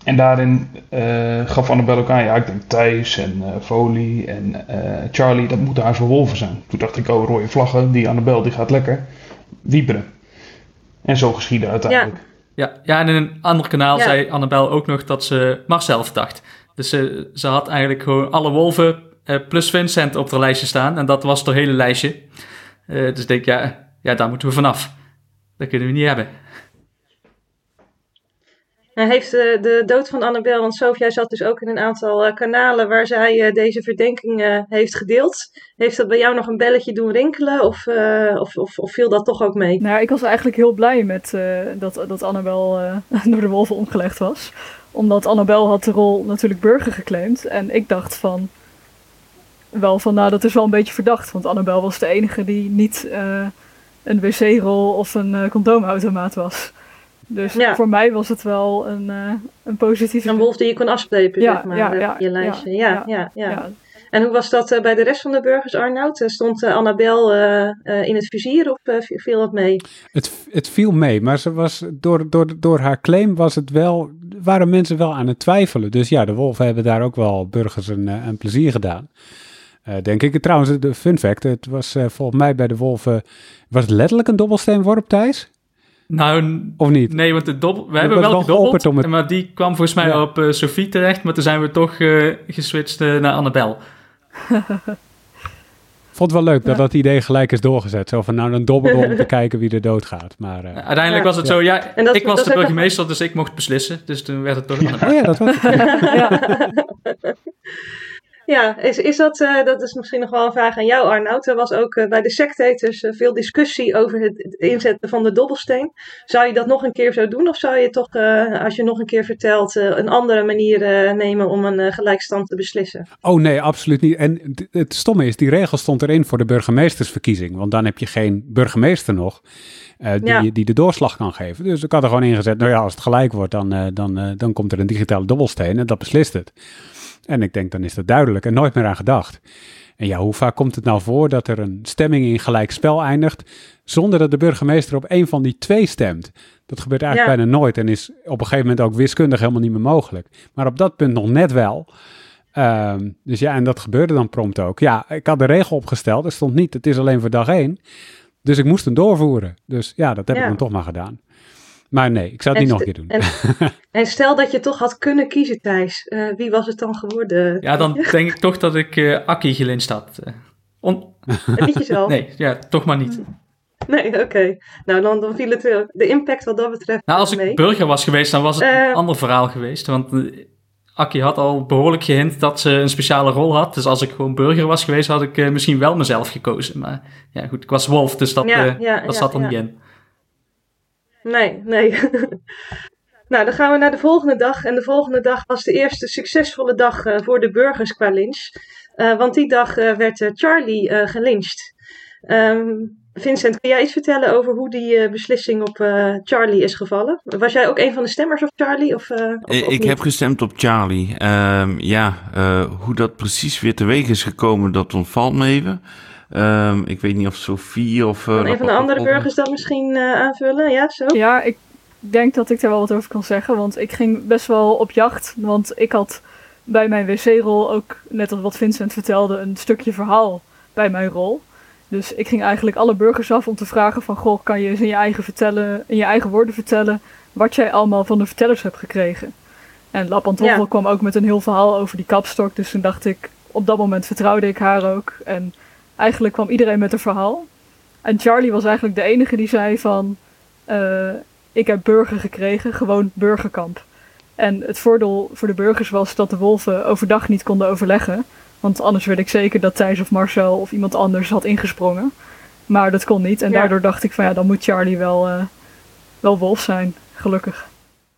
en daarin uh, gaf Annabel ook aan, ja, ik denk Thijs en uh, Folie en uh, Charlie, dat moeten haar verwolven zijn. Toen dacht ik, oh, rode vlaggen, die Annabel die gaat lekker wieberen. En zo geschiedde uiteindelijk. Ja, ja, ja en in een ander kanaal zei Annabel ook nog dat ze Marcel verdacht. Dus ze, ze had eigenlijk gewoon alle wolven plus Vincent op haar lijstje staan. En dat was het hele lijstje. dus ik denk, ja, ja, daar moeten we vanaf. Dat kunnen we niet hebben. Hij heeft de, eh, de dood van Annabel, want Sofia zat dus ook in een aantal uh, kanalen waar zij uh, deze verdenkingen heeft gedeeld. Heeft dat bij jou nog een belletje doen rinkelen of, of, of, of, viel dat toch ook mee? Nou, ik was eigenlijk heel blij met dat, dat Annabel <laughs> door de wolven omgelegd was. Omdat Annabel had de rol natuurlijk burger geclaimd. En ik dacht van, wel van, nou dat is wel een beetje verdacht. Want Annabel was de enige die niet een wc-rol of een condoomautomaat was. Dus voor mij was het wel een, uh, een positieve... Een wolf die je kon afstrepen, zeg maar, ja, ja, je lijstje. Ja, ja, ja. En hoe was dat uh, bij de rest van de burgers, Arnoud? Uh, stond Annabel in het vizier of viel dat mee? Het, het viel mee, maar ze was, door, door, door haar claim was het wel, waren mensen wel aan het twijfelen. Dus ja, de wolven hebben daar ook wel burgers een, een plezier gedaan. denk ik. Trouwens, de fun fact, het was volgens mij bij de wolven, was het letterlijk een dobbelsteenworp, Thijs? Nou, of niet? Nee, want de dobbel, we hebben wel gedobbeld, het... maar die kwam volgens mij op uh, Sophie terecht, maar toen zijn we toch uh, geswitcht uh, naar Annabel. <laughs> Vond het wel leuk dat dat idee gelijk is doorgezet. Zo van, nou, dan dobbelen om te <laughs> kijken wie er doodgaat. Maar, Uiteindelijk was het zo, ja, dat, ik was de burgemeester, dus ik mocht beslissen. Dus toen werd het toch <laughs> Oh ja, dat was het. Ja, is, is dat, uh, dat is misschien nog wel een vraag aan jou Arnoud. Er was ook uh, bij de sectators uh, veel discussie over het, inzetten van de dobbelsteen. Zou je dat nog een keer zo doen of zou je toch, als je nog een keer vertelt, een andere manier nemen om een gelijkstand te beslissen? Oh nee, absoluut niet. En het stomme is, die regel stond erin voor de burgemeestersverkiezing. Want dan heb je geen burgemeester nog. die, die de doorslag kan geven. Dus ik had er gewoon ingezet, nou ja, als het gelijk wordt, dan, dan, dan komt er een digitale dobbelsteen en dat beslist het. En ik denk, dan is dat duidelijk en nooit meer aan gedacht. En ja, hoe vaak komt het nou voor dat er een stemming in gelijk spel eindigt, zonder dat de burgemeester op een van die twee stemt? Dat gebeurt eigenlijk bijna nooit en is op een gegeven moment ook wiskundig helemaal niet meer mogelijk. Maar op dat punt nog net wel. Ehm, dus ja, en dat gebeurde dan prompt ook. Ja, ik had de regel opgesteld, er stond niet, het is alleen voor dag één. Dus ik moest hem doorvoeren. Dus ja, dat heb ik dan toch maar gedaan. Maar nee, ik zou het niet nog een keer doen. En, <laughs> en, stel dat je toch had kunnen kiezen, Thijs. Uh, wie was het dan geworden? Ja, dan denk ik toch dat ik uh, Akkie gelinst had. On... Niet jezelf? <laughs> Nee, ja, toch maar niet. <laughs> Nee, oké. Nou, dan, dan viel het de impact wat dat betreft. Nou, als ik burger was geweest, dan was het een ander verhaal geweest. Want Akkie had al behoorlijk gehint dat ze een speciale rol had. Dus als ik gewoon burger was geweest, had ik uh, misschien wel mezelf gekozen. Maar ja, goed, ik was wolf, dus dat, ja, uh, ja, dat ja, zat er niet in. Nee, nee. <laughs> nou, dan gaan we naar de volgende dag. En de volgende dag was de eerste succesvolle dag uh, voor de burgers qua lynch. want die dag werd Charlie gelyncht. Um, Vincent, kun jij iets vertellen over hoe die beslissing op Charlie is gevallen? Was jij ook een van de stemmers op Charlie? Of, of, ik heb gestemd op Charlie. Um, ja, hoe dat precies weer teweeg is gekomen, dat ontvalt me even. Um, ik weet niet of Sophie of... kan een van de andere burgers dat misschien aanvullen? Ja, zo? Ja, ik denk dat ik daar wel wat over kan zeggen. Want ik ging best wel op jacht. Want ik had bij mijn wc-rol ook, net als wat Vincent vertelde, een stukje verhaal bij mijn rol. Dus ik ging eigenlijk alle burgers af om te vragen van... Goh, kan je eens in je eigen, vertellen, in je eigen woorden vertellen... wat jij allemaal van de vertellers hebt gekregen? En La Pantoffel kwam ook met een heel verhaal over die kapstok. Dus toen dacht ik, op dat moment vertrouwde ik haar ook. En eigenlijk kwam iedereen met een verhaal. En Charlie was eigenlijk de enige die zei van... Uh, ik heb burger gekregen, gewoon burgerkamp. En het voordeel voor de burgers was dat de wolven overdag niet konden overleggen. Want anders werd ik zeker dat Thijs of Marcel of iemand anders had ingesprongen. Maar dat kon niet. En daardoor dacht ik van ja, dan moet Charlie wel, uh, wel wolf zijn. Gelukkig.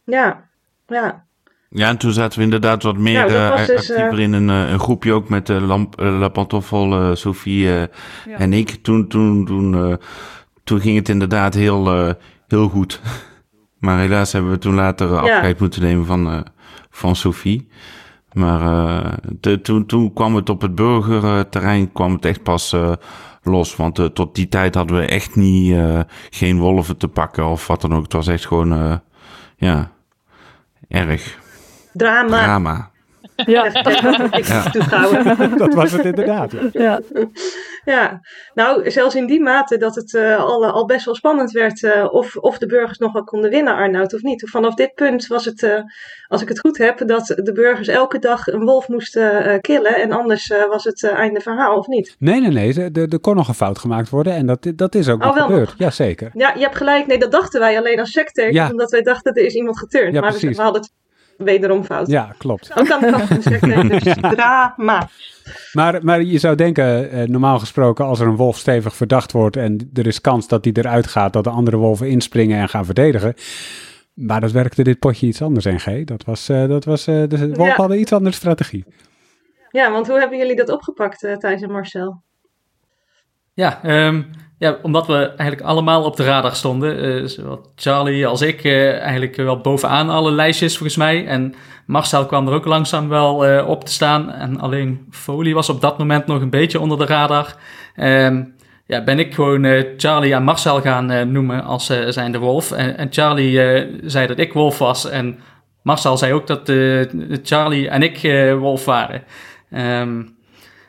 Ja, ja. Ja, en toen zaten we inderdaad wat meer nou, uh, dus, actiever in een, een, groepje ook met uh, Lamp, La Pantoffel, Sophie ja. en ik. Toen, toen, toen, toen ging het inderdaad heel, heel goed. <laughs> maar helaas hebben we toen later afscheid moeten nemen van, van Sophie. Maar uh, toen, toen kwam het op het burgerterrein kwam het echt pas los. Want uh, tot die tijd hadden we echt niet, geen wolven te pakken of wat dan ook. Het was echt gewoon, ja, erg. Drama. Drama. Ja, ja. <laughs> dat was het inderdaad. Ja. ja. nou, zelfs in die mate dat het uh, al, al best wel spannend werd uh, of, of de burgers nog wel konden winnen, Arnoud, of niet. Vanaf dit punt was het, uh, als ik het goed heb, dat de burgers elke dag een wolf moesten killen en anders was het einde verhaal, of niet? Nee, nee, nee. Er, kon nog een fout gemaakt worden en dat, dat is ook oh, nog gebeurd. Nog. Jazeker. Ja, je hebt gelijk. Nee, dat dachten wij alleen als sector, ja. omdat wij dachten er is iemand geturnd. Ja, maar we, we hadden het wederom fout. Ja, klopt. Ook de kant van dus drama. Maar, maar je zou denken, eh, normaal gesproken, als er een wolf stevig verdacht wordt en er is kans dat die eruit gaat, dat de andere wolven inspringen en gaan verdedigen. Maar dat werkte dit potje iets anders, NG. Dat was, uh, dat was, uh, de wolven hadden iets andere strategie. Ja, want hoe hebben jullie dat opgepakt, uh, Thijs en Marcel? Ja, um, ja, omdat we eigenlijk allemaal op de radar stonden. Uh, zowel Charlie als ik uh, eigenlijk wel bovenaan alle lijstjes volgens mij. En Marcel kwam er ook langzaam wel uh, op te staan. En alleen Foley was op dat moment nog een beetje onder de radar. Um, ja, ben ik gewoon Charlie en Marcel gaan noemen als zijn de wolf. En, en Charlie zei dat ik wolf was. En Marcel zei ook dat Charlie en ik wolf waren. Um,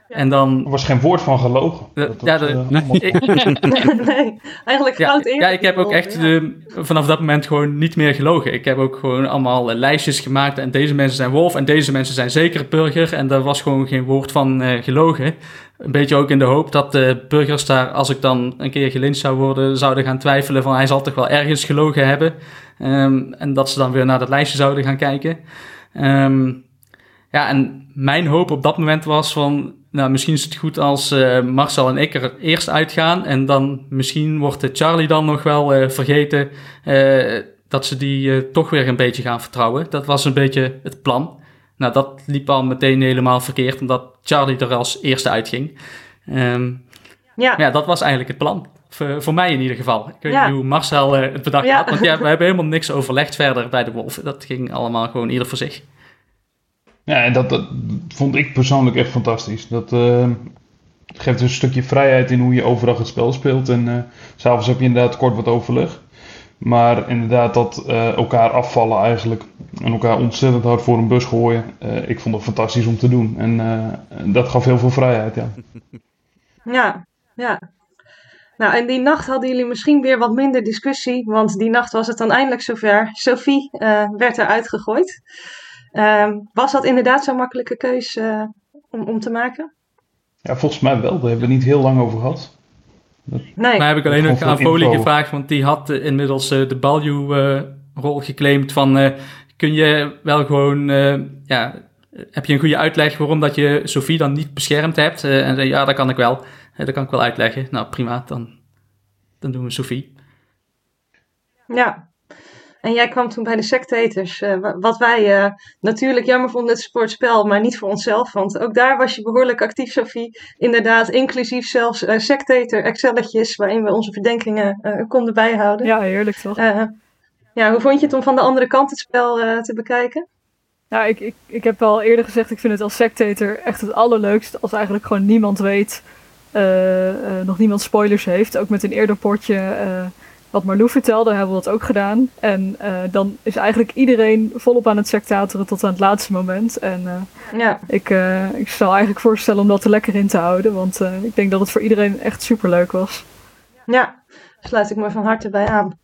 en dan... Er was geen woord van gelogen. ja, de, <laughs> uh, <laughs> nee. eigenlijk goud ja, ja, ik heb ook echt de, vanaf dat moment gewoon niet meer gelogen. Ik heb ook gewoon allemaal uh, lijstjes gemaakt en deze mensen zijn wolf en deze mensen zijn zeker burger. En daar was gewoon geen woord van uh, gelogen. Een beetje ook in de hoop dat de burgers daar, als ik dan een keer gelincht zou worden, zouden gaan twijfelen van hij zal toch wel ergens gelogen hebben. Um, en dat ze dan weer naar dat lijstje zouden gaan kijken. Um, ja, en mijn hoop op dat moment was van, nou, misschien is het goed als uh, Marcel en ik er eerst uitgaan. En dan misschien wordt Charlie dan nog wel uh, vergeten uh, dat ze die toch weer een beetje gaan vertrouwen. Dat was een beetje het plan. Nou, dat liep al meteen helemaal verkeerd, omdat Charlie er als eerste uitging. Um, ja. ja, dat was eigenlijk het plan. Voor, voor mij in ieder geval. Ik weet niet hoe Marcel het bedacht ja. had, want ja, <laughs> we hebben helemaal niks overlegd verder bij de Wolven. Dat ging allemaal gewoon ieder voor zich. Ja, en dat, dat vond ik persoonlijk echt fantastisch. Dat uh, geeft een stukje vrijheid in hoe je overdag het spel speelt. En uh, s'avonds heb je inderdaad kort wat overleg. Maar inderdaad dat uh, elkaar afvallen eigenlijk. En elkaar ontzettend hard voor een bus gooien. ik vond het fantastisch om te doen. En dat gaf heel veel vrijheid, ja. <laughs> Ja, ja. Nou, en die nacht hadden jullie misschien weer wat minder discussie, want die nacht was het dan eindelijk zover. Sophie werd eruit gegooid. Uh, was dat inderdaad zo'n makkelijke keuze uh, om, om te maken? Ja, volgens mij wel. Daar hebben we niet heel lang over gehad. Dat, nee. Maar heb ik alleen nog aan Folie gevraagd, want die had uh, inmiddels de Balju-rol geclaimd van... kun je wel gewoon... ja, heb je een goede uitleg waarom dat je Sophie dan niet beschermd hebt? en zei, ja, dat kan ik wel dat kan ik wel uitleggen. Nou, prima, dan, dan doen we Sophie. Ja, en jij kwam toen bij de sectators. Uh, wat wij uh, natuurlijk jammer vonden, het sportspel, maar niet voor onszelf. Want ook daar was je behoorlijk actief, Sophie. Inderdaad, inclusief zelfs uh, sectator Excelletjes, waarin we onze verdenkingen konden bijhouden. Ja, heerlijk toch? ja, hoe vond je het om van de andere kant het spel te bekijken? Nou, ik, ik, ik heb al eerder gezegd, ik vind het als sectator echt het allerleukst als eigenlijk gewoon niemand weet nog niemand spoilers heeft. Ook met een eerder potje wat Marlou vertelde, hebben we dat ook gedaan. En dan is eigenlijk iedereen volop aan het sectatoren tot aan het laatste moment. En ja. ik, ik zal eigenlijk voorstellen om dat er lekker in te houden. Want ik denk dat het voor iedereen echt super leuk was. Ja, sluit ik me van harte bij aan.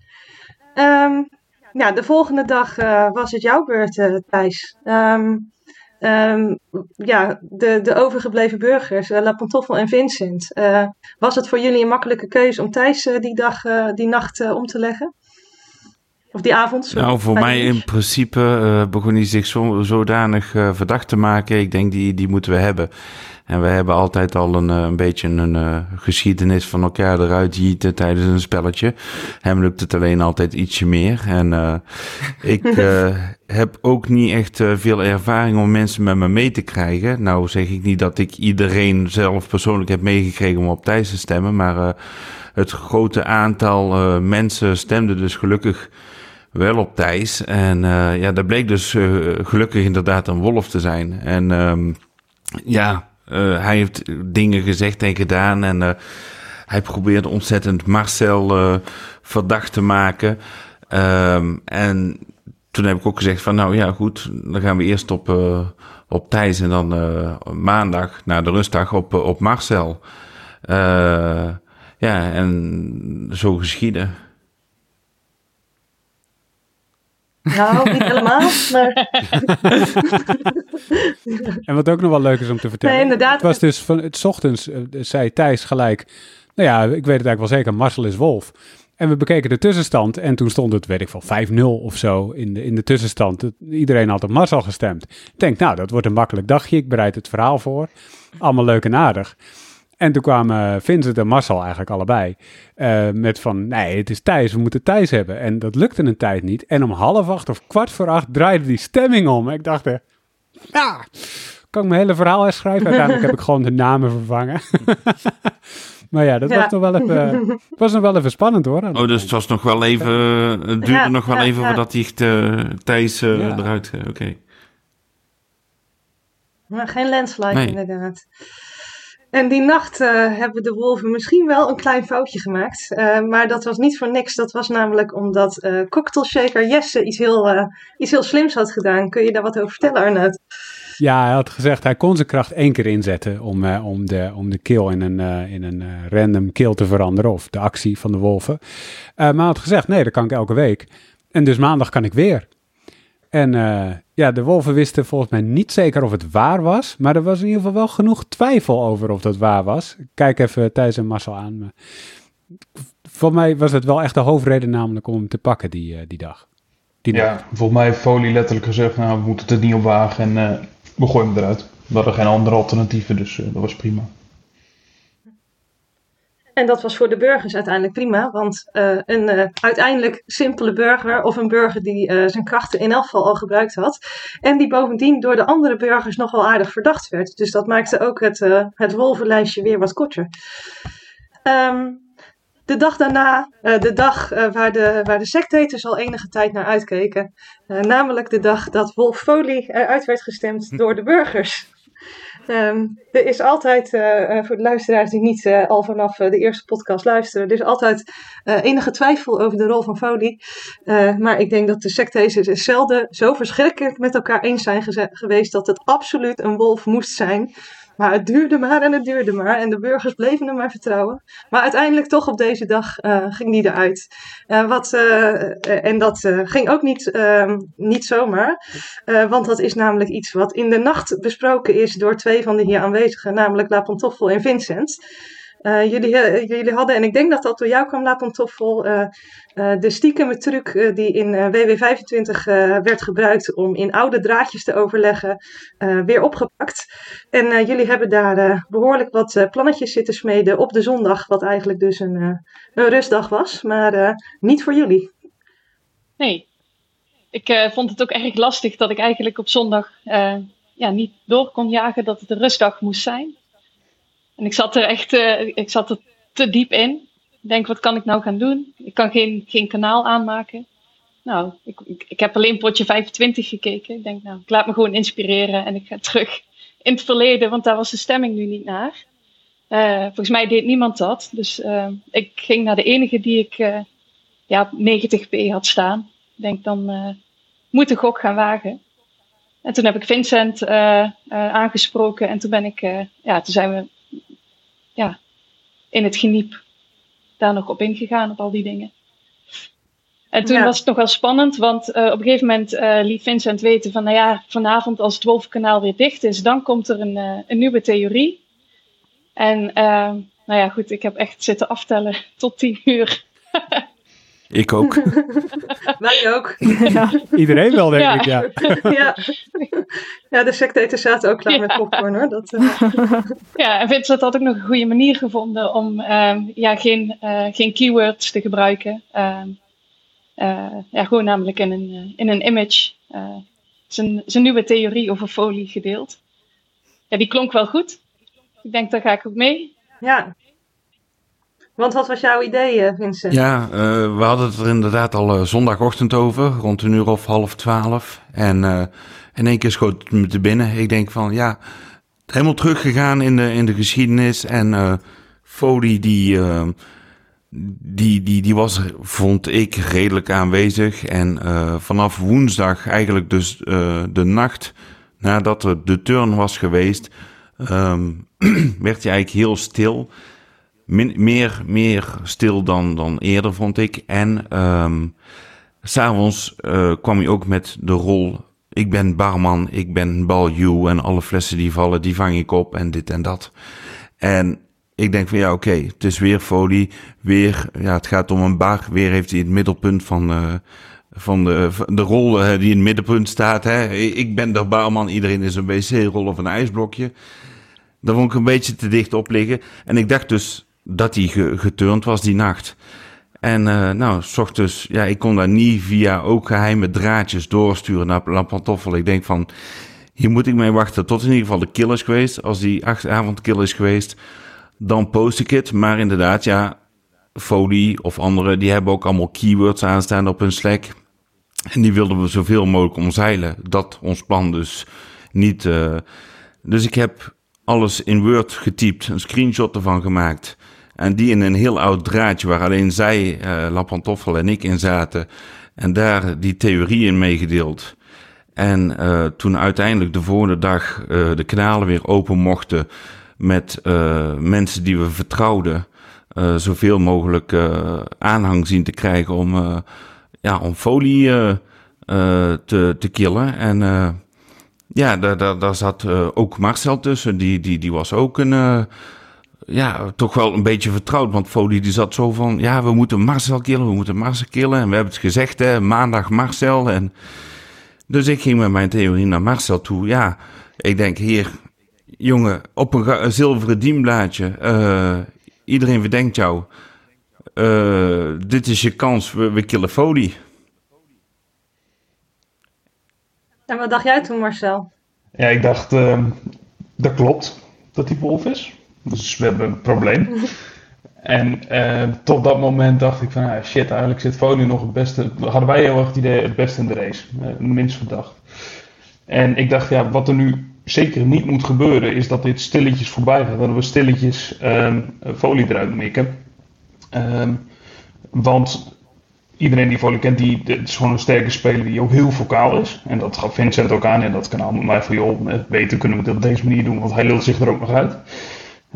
Um, ja, de volgende dag was het jouw beurt, Thijs. Um, Um, ja, de, de overgebleven burgers, uh, La Pantoffel en Vincent. Uh, was het voor jullie een makkelijke keuze om Thijs uh, die, dag, die nacht om te leggen? Of die avond? Nou, voor mij in principe begon hij zich zo, zodanig verdacht te maken. Ik denk, die, die moeten we hebben. En we hebben altijd al een, een beetje een uh, geschiedenis van elkaar eruit jieten tijdens een spelletje. Hem lukt het alleen altijd ietsje meer. En uh, ik uh, <laughs> heb ook niet echt veel ervaring om mensen met me mee te krijgen. Nou zeg ik niet dat ik iedereen zelf persoonlijk heb meegekregen om op Thijs te stemmen. Maar het grote aantal mensen stemde dus gelukkig wel op Thijs. En ja, dat bleek dus gelukkig inderdaad een wolf te zijn. En um, ja, uh, hij heeft dingen gezegd en gedaan. En uh, hij probeerde ontzettend Marcel uh, verdacht te maken. Um, en toen heb ik ook gezegd van nou ja goed, dan gaan we eerst op, op Thijs en dan maandag, na de rustdag, op, op Marcel. ja, en zo geschieden. Nou, niet helemaal, maar... <laughs> en wat ook nog wel leuk is om te vertellen. Nee, inderdaad. Het was dus van het ochtends, uh, zei Thijs gelijk... Nou ja, ik weet het eigenlijk wel zeker, Marcel is Wolf. En we bekeken de tussenstand en toen stond het, weet ik wel, 5-0 of zo in de, in de tussenstand. Iedereen had op Marcel gestemd. Ik denk, nou, dat wordt een makkelijk dagje. Ik bereid het verhaal voor. Allemaal leuk en aardig. En toen kwamen Vincent en Marcel eigenlijk allebei uh, met van, nee, het is Thijs, we moeten Thijs hebben. En dat lukte een tijd niet. En om half acht of kwart voor acht draaide die stemming om. Ik dacht, ja, kan ik mijn hele verhaal herschrijven? Uiteindelijk heb ik gewoon de namen vervangen. <laughs> maar ja, dat was nog wel even, was nog wel even spannend hoor. Oh, dus het was nog wel even, het duurde ja, nog wel even voordat hij uh, Thijs uh, eruit, oké. Okay. Maar geen landslide nee. inderdaad. En die nacht uh, hebben de wolven misschien wel een klein foutje gemaakt. Uh, maar dat was niet voor niks. Dat was namelijk omdat uh, cocktailshaker Jesse iets heel, iets heel slims had gedaan. Kun je daar wat over vertellen, Arnoud? Ja, hij had gezegd hij kon zijn kracht één keer inzetten om, om, de, om de kill in een, in een random kill te veranderen. Of de actie van de wolven. maar hij had gezegd, nee, dat kan ik elke week. En dus maandag kan ik weer. En uh, ja, de wolven wisten volgens mij niet zeker of het waar was. Maar er was in ieder geval wel genoeg twijfel over of dat waar was. Kijk even Thijs en Marcel aan. Voor mij was het wel echt de hoofdreden namelijk om hem te pakken die, uh, die dag. Die ja, dag. volgens mij heeft Folie letterlijk gezegd, nou we moeten het niet op wagen en uh, we gooien hem eruit. We hadden geen andere alternatieven, dus dat was prima. En dat was voor de burgers uiteindelijk prima, want uh, een uh, uiteindelijk simpele burger of een burger die uh, zijn krachten in elk geval al gebruikt had en die bovendien door de andere burgers nog wel aardig verdacht werd. Dus dat maakte ook het, het wolvenlijstje weer wat korter. Um, de dag daarna, de dag waar, de, waar de sectators al enige tijd naar uitkeken, namelijk de dag dat Wolf Foley eruit werd gestemd <laughs> door de burgers. Um, er is altijd, uh, voor de luisteraars die niet uh, al vanaf de eerste podcast luisteren, er is altijd enige twijfel over de rol van Foley. maar ik denk dat de sectezers zelden zo verschrikkelijk met elkaar eens zijn geweest dat het absoluut een wolf moest zijn. Maar het duurde maar en het duurde maar. En de burgers bleven hem maar vertrouwen. Maar uiteindelijk toch op deze dag uh, ging die eruit. Uh, wat, uh, en dat ging ook niet, ehm, niet zomaar. want dat is namelijk iets wat in de nacht besproken is door twee van de hier aanwezigen. Namelijk La Pantoffel en Vincent. Uh, jullie, uh, jullie hadden, en ik denk dat dat door jou kwam, La Pantoffel, uh, de stiekeme truc die in WW25 werd gebruikt om in oude draadjes te overleggen, weer opgepakt. En jullie hebben daar behoorlijk wat plannetjes zitten smeden op de zondag, wat eigenlijk dus een, een rustdag was, maar niet voor jullie. Nee, ik vond het ook erg lastig dat ik eigenlijk op zondag ja, niet door kon jagen dat het een rustdag moest zijn. En ik zat er echt uh, ik zat er te diep in. Ik denk, wat kan ik nou gaan doen? Ik kan geen, geen kanaal aanmaken. Nou, ik, ik, ik heb alleen potje 25 gekeken. Ik denk, nou, ik laat me gewoon inspireren en ik ga terug in het verleden, want daar was de stemming nu niet naar. Uh, volgens mij deed niemand dat. Dus uh, ik ging naar de enige die ik uh, ja, 90p had staan. Ik denk, dan moet de gok gaan wagen. En toen heb ik Vincent aangesproken en toen ben ik, ja, toen zijn we ja, in het geniep daar nog op ingegaan, op al die dingen. En toen was het nog wel spannend, want uh, op een gegeven moment uh, liet Vincent weten van, nou ja, vanavond als het Wolfkanaal weer dicht is, dan komt er een, uh, een nieuwe theorie. En nou ja, goed, ik heb echt zitten aftellen <laughs> tot tien uur. <laughs> Ik ook. <laughs> Wij ook. Ja. Iedereen wel, denk ja. ik, ja. <laughs> ja. Ja, de sectators zaten ook klaar ja. met popcorn, hoor. Dat, uh... <laughs> Ja, en Vincent had ook nog een goede manier gevonden om um, ja, geen, uh, geen keywords te gebruiken. Um, uh, ja, gewoon namelijk in een, in een image zijn, zijn nieuwe theorie over folie gedeeld. Ja, die klonk wel goed. Ik denk, daar ga ik ook mee. Ja, want wat was jouw idee, Vincent? Ja, uh, we hadden het er inderdaad al uh, zondagochtend over, rond een uur of half twaalf. En in één keer schoot het me te binnen. Ik denk van, ja, helemaal teruggegaan in de, in de geschiedenis. En Fodi, die, die, die, die was, vond ik, redelijk aanwezig. En vanaf woensdag, eigenlijk dus de nacht nadat de turn was geweest, um, <clears throat> werd hij eigenlijk heel stil meer, meer stil dan, dan eerder, vond ik. En um, s'avonds uh, kwam hij ook met de rol... Ik ben barman, ik ben balju en alle flessen die vallen, die vang ik op en dit en dat. En ik denk van ja, oké, het is weer folie, weer, ja, het gaat om een bar. Weer heeft hij het middelpunt van, uh, van de, de rol uh, die in het middenpunt staat. Hè. Ik ben de barman, iedereen is een wc-rol of een ijsblokje. Daar vond ik een beetje te dicht op liggen. En ik dacht dus dat hij geturnd was die nacht. En uh, nou, s ochtends, ja, ik kon daar niet via ook geheime draadjes doorsturen naar La Pantoffel. Ik denk van, hier moet ik mee wachten tot in ieder geval de kill is geweest. Als die avond kill is geweest, dan post ik het. Maar inderdaad, ja, Folie of anderen, die hebben ook allemaal keywords aanstaan op hun Slack. En die wilden we zoveel mogelijk omzeilen. Dat ons plan dus niet. Uh, dus ik heb alles in Word getypt, een screenshot ervan gemaakt. En die in een heel oud draadje waar alleen zij, uh, en ik in zaten. En daar die theorie in meegedeeld. En uh, toen uiteindelijk de volgende dag uh, de kanalen weer open mochten met mensen die we vertrouwden, zoveel mogelijk aanhang zien te krijgen om, ja, om folie te, te killen. En ja, daar, daar, daar zat ook Marcel tussen. Die, die, die was ook een ja, toch wel een beetje vertrouwd. Want Folie die zat zo van, ja, we moeten Marcel killen, we moeten Marcel killen. En we hebben het gezegd, hè, maandag Marcel. En dus ik ging met mijn theorie naar Marcel toe. Ja, ik denk, hier, jongen, op een, een zilveren dienblaadje. Uh, iedereen verdenkt jou. Uh, dit is je kans, we, we killen Folie. En wat dacht jij toen, Marcel? Ja, ik dacht, uh, dat klopt, dat die wolf is. Dus we hebben een probleem. <laughs> En uh, tot dat moment dacht ik van, ah, shit, eigenlijk zit Folie nog het beste. Hadden wij heel erg het idee het beste in de race. Uh, minst verdacht. En ik dacht, ja, wat er nu zeker niet moet gebeuren, is dat dit stilletjes voorbij gaat. Dat we stilletjes um, folie eruit mikken. Um, want iedereen die Foley kent, die, is gewoon een sterke speler die ook heel vocaal is. En dat gaf Vincent ook aan in dat kanaal met mij van, joh, beter kunnen we het op deze manier doen, want hij lult zich er ook nog uit.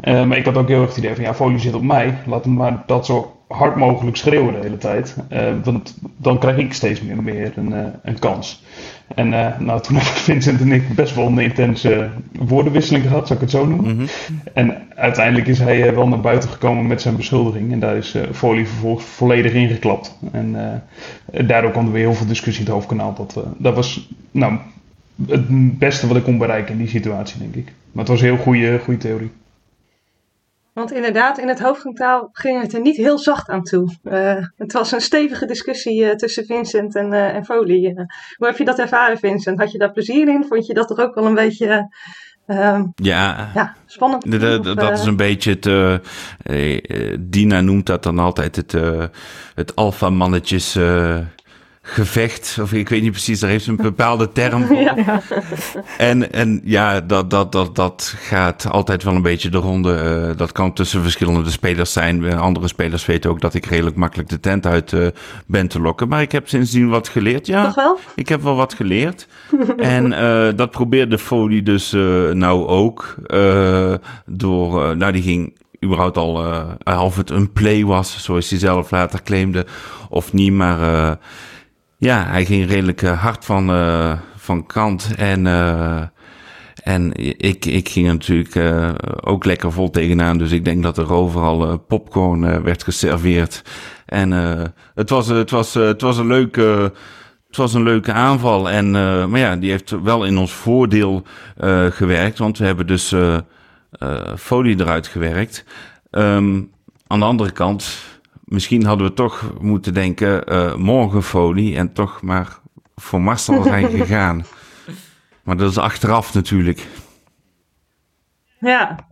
Uh, maar ik had ook heel erg het idee van, ja, Foley zit op mij, laat hem maar dat zo hard mogelijk schreeuwen de hele tijd. Uh, want dan krijg ik steeds meer, meer een, uh, een kans. En nou, toen hebben Vincent en ik best wel een intense woordenwisseling gehad, zou ik het zo noemen. Mm -hmm. En uiteindelijk is hij wel naar buiten gekomen met zijn beschuldiging. En daar is Foley vervolgens volledig ingeklapt. En daardoor kwam er weer heel veel discussie in het hoofdkanaal. Dat, dat was nou, het beste wat ik kon bereiken in die situatie, denk ik. Maar het was een heel goede, goede theorie. Want inderdaad, in het hoofdkanaal ging het er niet heel zacht aan toe. Uh, het was een stevige discussie uh, tussen Vincent en, uh, en Foley. hoe heb je dat ervaren, Vincent? Had je daar plezier in? Vond je dat toch ook wel een beetje ehm, ja, ja, spannend? De, de, dat is een beetje het. Dina noemt dat dan altijd het, het alfa-mannetjes gevecht. Of ik weet niet precies, daar heeft ze een <laughs> bepaalde term voor. Ja. En, en ja, dat, dat, dat, dat gaat altijd wel een beetje de ronde. Uh, dat kan tussen verschillende spelers zijn. Andere spelers weten ook dat ik redelijk makkelijk de tent uit uh, ben te lokken. Maar ik heb sindsdien wat geleerd. Ja, Toch wel? ik heb wel wat geleerd. <laughs> en uh, dat probeerde Foley dus nou ook. door, nou die ging überhaupt al, of het een play was, zoals hij zelf later claimde, of niet. Maar ja, hij ging redelijk uh, hard van, uh, van kant. En, uh, en ik, ik ging natuurlijk ook lekker vol tegenaan. Dus ik denk dat er overal popcorn werd geserveerd. En het, was, het, was, het was een leuke. Het was een leuke aanval. En, maar ja, die heeft wel in ons voordeel gewerkt. Want we hebben dus folie eruit gewerkt. Um, aan de andere kant misschien hadden we toch moeten denken, uh, morgen folie en toch maar voor Marcel <laughs> zijn gegaan. Maar dat is achteraf natuurlijk. Ja,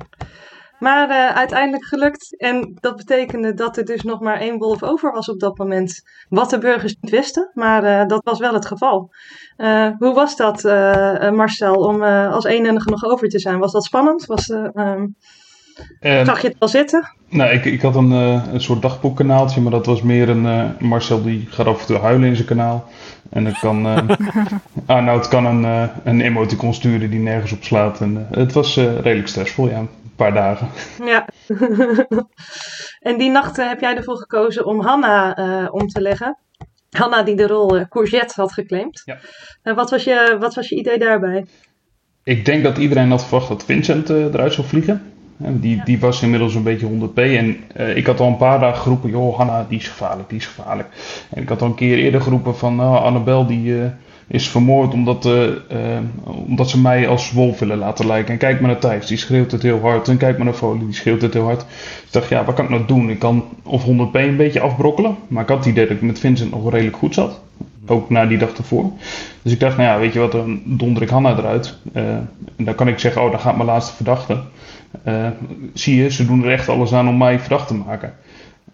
maar uh, uiteindelijk gelukt. En dat betekende dat er dus nog maar één wolf over was op dat moment. Wat de burgers niet wisten, maar uh, dat was wel het geval. Uh, hoe was dat, Marcel, om als enige nog over te zijn? Was dat spannend? Was, um, Zag je het wel zitten? Nou, ik, ik had een, uh, een soort dagboekkanaaltje, maar dat was meer een uh, Marcel die gaat af en toe huilen in zijn kanaal. En dan kan <laughs> uh, Arnoud kan een, een emoticon sturen die nergens op slaat. En, het was redelijk stressvol, ja, een paar dagen. Ja. <laughs> en die nacht heb jij ervoor gekozen om Hanna om te leggen. Hanna die de rol Courgette had geclaimd. Ja. wat, was je, wat was je idee daarbij? Ik denk dat iedereen had verwacht dat Vincent eruit zou vliegen. Die, die was inmiddels een beetje 100p. En uh, ik had al een paar dagen geroepen, joh, Hanna, die is gevaarlijk, die is gevaarlijk. En ik had al een keer eerder geroepen van, nou, Annabel die uh, is vermoord omdat, uh, omdat ze mij als wolf willen laten lijken. En kijk maar naar Thijs, die schreeuwt het heel hard. En kijk maar naar Folie, die schreeuwt het heel hard. Dus ik dacht, ja, wat kan ik nou doen? Ik kan of 100p een beetje afbrokkelen. Maar ik had het idee dat ik met Vincent nog redelijk goed zat. Ook na die dag ervoor. Dus ik dacht, nou ja, weet je wat, dan donder ik Hanna eruit. en dan kan ik zeggen, oh, dan gaat mijn laatste verdachte. Uh, zie je, ze doen er echt alles aan om mij verdacht te maken.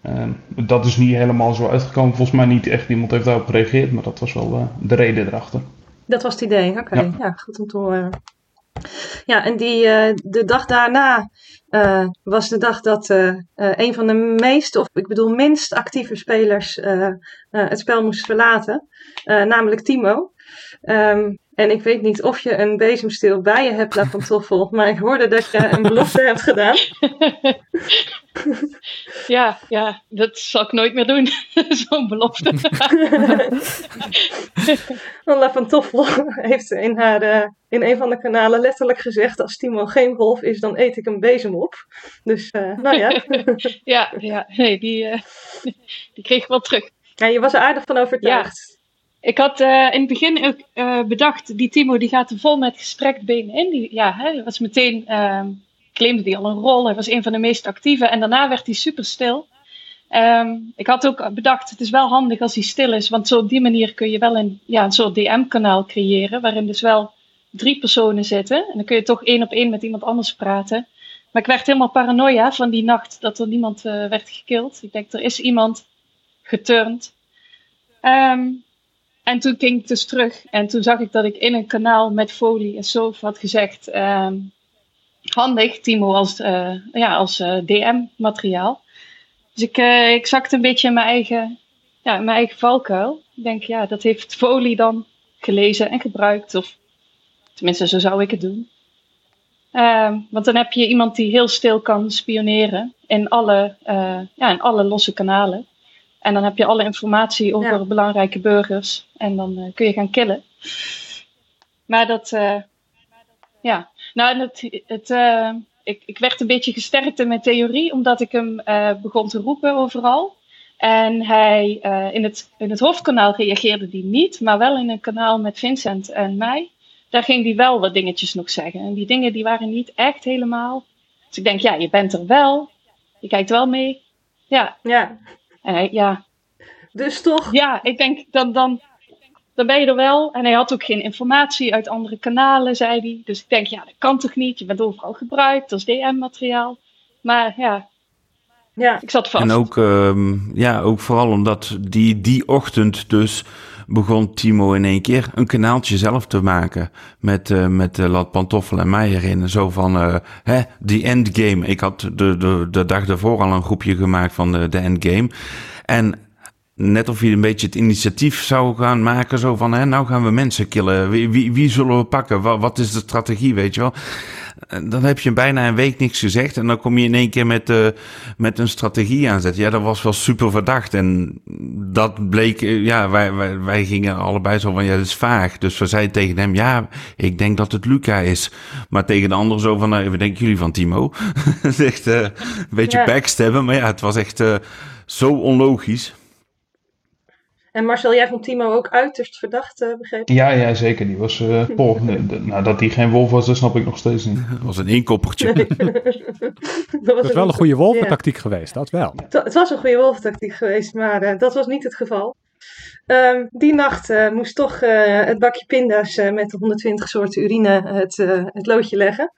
Uh, dat is niet helemaal zo uitgekomen. Volgens mij niet echt iemand heeft daarop gereageerd, maar dat was wel uh, de reden erachter. Dat was het idee, oké. Okay. Ja. ja. goed om te horen. Ja, en die, de dag daarna was de dag dat een van de meest, of ik bedoel minst actieve spelers het spel moest verlaten. namelijk Timo. Um, en ik weet niet of je een bezemsteel bij je hebt, La Pantoffel, <laughs> maar ik hoorde dat je een belofte hebt gedaan. <laughs> ja, ja, dat zal ik nooit meer doen, <laughs> zo'n belofte. La Pantoffel heeft in, haar, uh, in een van de kanalen letterlijk gezegd, als Timo geen wolf is, dan eet ik een bezem op. Dus, uh, nou ja. ja, ja, nee, die, uh, die kreeg ik wel terug. Ja, je was er aardig van overtuigd. Ja. Ik had uh, in het begin ook uh, bedacht, die Timo die gaat er vol met gestrekt benen in. Die, ja, hij was meteen, uh, claimde hij al een rol. Hij was een van de meest actieve. En daarna werd hij super stil. Um, ik had ook bedacht, het is wel handig als hij stil is. Want zo op die manier kun je wel een, ja, een soort DM-kanaal creëren. Waarin dus wel drie personen zitten. En dan kun je toch één op één met iemand anders praten. Maar ik werd helemaal paranoia van die nacht dat er niemand werd gekild. Ik denk, er is iemand geturnd. Um, en toen ging ik dus terug en toen zag ik dat ik in een kanaal met folie en Sof had gezegd: uh, handig, Timo, als, uh, ja, als uh, DM-materiaal. Dus ik, uh, ik zakte een beetje in mijn eigen ja, mijn eigen valkuil. Ik denk, ja, dat heeft Folie dan gelezen en gebruikt. Of tenminste, zo zou ik het doen. Ehm, want dan heb je iemand die heel stil kan spioneren in alle, ja, in alle losse kanalen. En dan heb je alle informatie over belangrijke burgers. En dan uh, kun je gaan killen. Maar dat, uh, ja. Nou, het, het, ik, ik werd een beetje gesterkt in mijn theorie, omdat ik hem begon te roepen overal. En hij, in, het, in het hoofdkanaal reageerde hij niet, maar wel in een kanaal met Vincent en mij daar ging hij wel wat dingetjes nog zeggen. En die dingen die waren niet echt helemaal. Dus ik denk, ja, je bent er wel. Je kijkt wel mee. Ja. Ja. En hij, ja. Dus toch? Ja, ik denk, dan, dan, dan ben je er wel. En hij had ook geen informatie uit andere kanalen, zei hij. Dus ik denk, ja, dat kan toch niet? Je bent overal gebruikt als DM-materiaal. Maar ja, ja. Ik zat vast. En ook, uh, ja, ook vooral omdat die, die ochtend dus begon Timo in één keer een kanaaltje zelf te maken. Met, uh, met uh, Lat Pantoffel en mij erin. Zo van, uh, hè, die endgame. Ik had de, de, de dag daarvoor al een groepje gemaakt van de, de endgame. En net of je een beetje het initiatief zou gaan maken. Zo van, hè, nou gaan we mensen killen. Wie, wie, wie zullen we pakken? Wat is de strategie, weet je wel? Dan heb je bijna een week niks gezegd. En dan kom je in één keer met, uh, met een strategie aanzetten. Ja, dat was wel super verdacht. En dat bleek, eh, ja, wij, wij, wij gingen allebei zo van, ja, dat is vaag. Dus we zeiden tegen hem, ja, ik denk dat het Luca is. Maar tegen de ander zo van, nou, wat denken jullie van Timo? <laughs> echt uh, een beetje ja. backstabben. Maar ja, het was echt uh, zo onlogisch. En Marcel, jij vond Timo ook uiterst verdacht, uh, begrepen? Ja, ja, zeker. Die was, <laughs> uh, poh, nou, dat hij geen wolf was, dat snap ik nog steeds niet. Dat <laughs> was een inkoppertje. Nee. <laughs> dat was is wel een goede wolventactiek ja. geweest, dat wel. Het was een goede wolventactiek geweest, maar uh, dat was niet het geval. Um, die nacht moest toch het bakje pinda's met de 120 soorten urine het, het loodje leggen.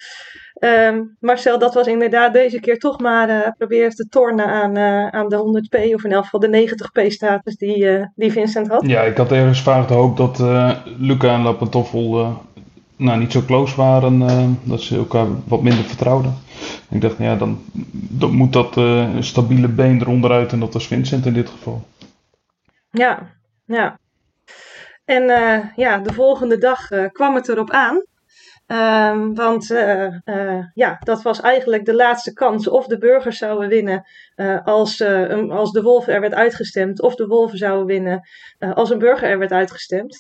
Um, Marcel, dat was inderdaad deze keer toch maar uh, proberen te tornen aan, uh, aan de 100p, of in elk geval de 90p-status die, uh, die Vincent had. Ja, ik had ergens vaak de hoop dat Luca en Lapantoffel nou, niet zo close waren, dat ze elkaar wat minder vertrouwden. Ik dacht, ja, dan, dan moet dat stabiele been eronderuit en dat was Vincent in dit geval. Ja, ja. En ja, de volgende dag kwam het erop aan. Um, want uh, uh, ja, dat was eigenlijk de laatste kans. Of de burgers zouden winnen uh, als, als de wolven er werd uitgestemd. Of de wolven zouden winnen als een burger er werd uitgestemd.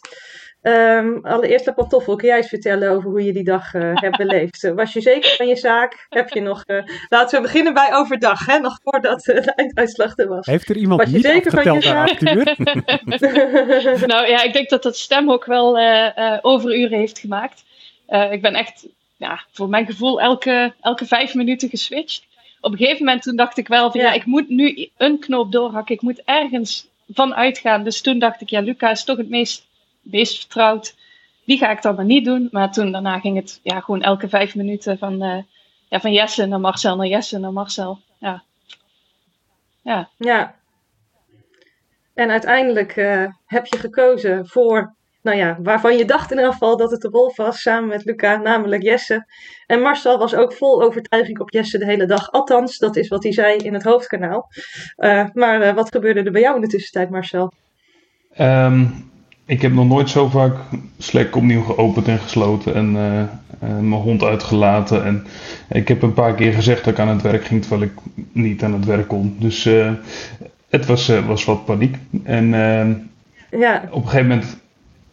Um, allereerst, Pantoffel, kun jij eens vertellen over hoe je die dag hebt <laughs> beleefd? was je zeker van je zaak? Heb je nog... laten we beginnen bij overdag, hè? nog voordat de einduitslag er was. Heeft er iemand was je niet zeker van je zaak? <laughs> <laughs> nou ja, ik denk dat dat stem ook wel overuren heeft gemaakt. Uh, ik ben echt, ja, voor mijn gevoel, elke, elke vijf minuten geswitcht. Op een gegeven moment toen dacht ik wel van ja. ja, ik moet nu een knoop doorhakken. Ik moet ergens van uitgaan. Dus toen dacht ik, ja, Luca is toch het meest, meest vertrouwd. Die ga ik dan maar niet doen. Maar toen daarna ging het ja, gewoon elke vijf minuten van, uh, ja, van Jesse naar Marcel naar Jesse naar Marcel. Ja. Ja. ja. En uiteindelijk uh, heb je gekozen voor nou ja, waarvan je dacht in ieder geval dat het de wolf was, samen met Luca, namelijk Jesse. En Marcel was ook vol overtuiging op Jesse de hele dag. Althans, dat is wat hij zei in het hoofdkanaal. Uh, maar uh, wat gebeurde er bij jou in de tussentijd, Marcel? Um, ik heb nog nooit zo vaak Slack opnieuw geopend en gesloten en uh, mijn hond uitgelaten. En ik heb een paar keer gezegd dat ik aan het werk ging, terwijl ik niet aan het werk kon. Dus het was, was wat paniek. En ehm, ja. op een gegeven moment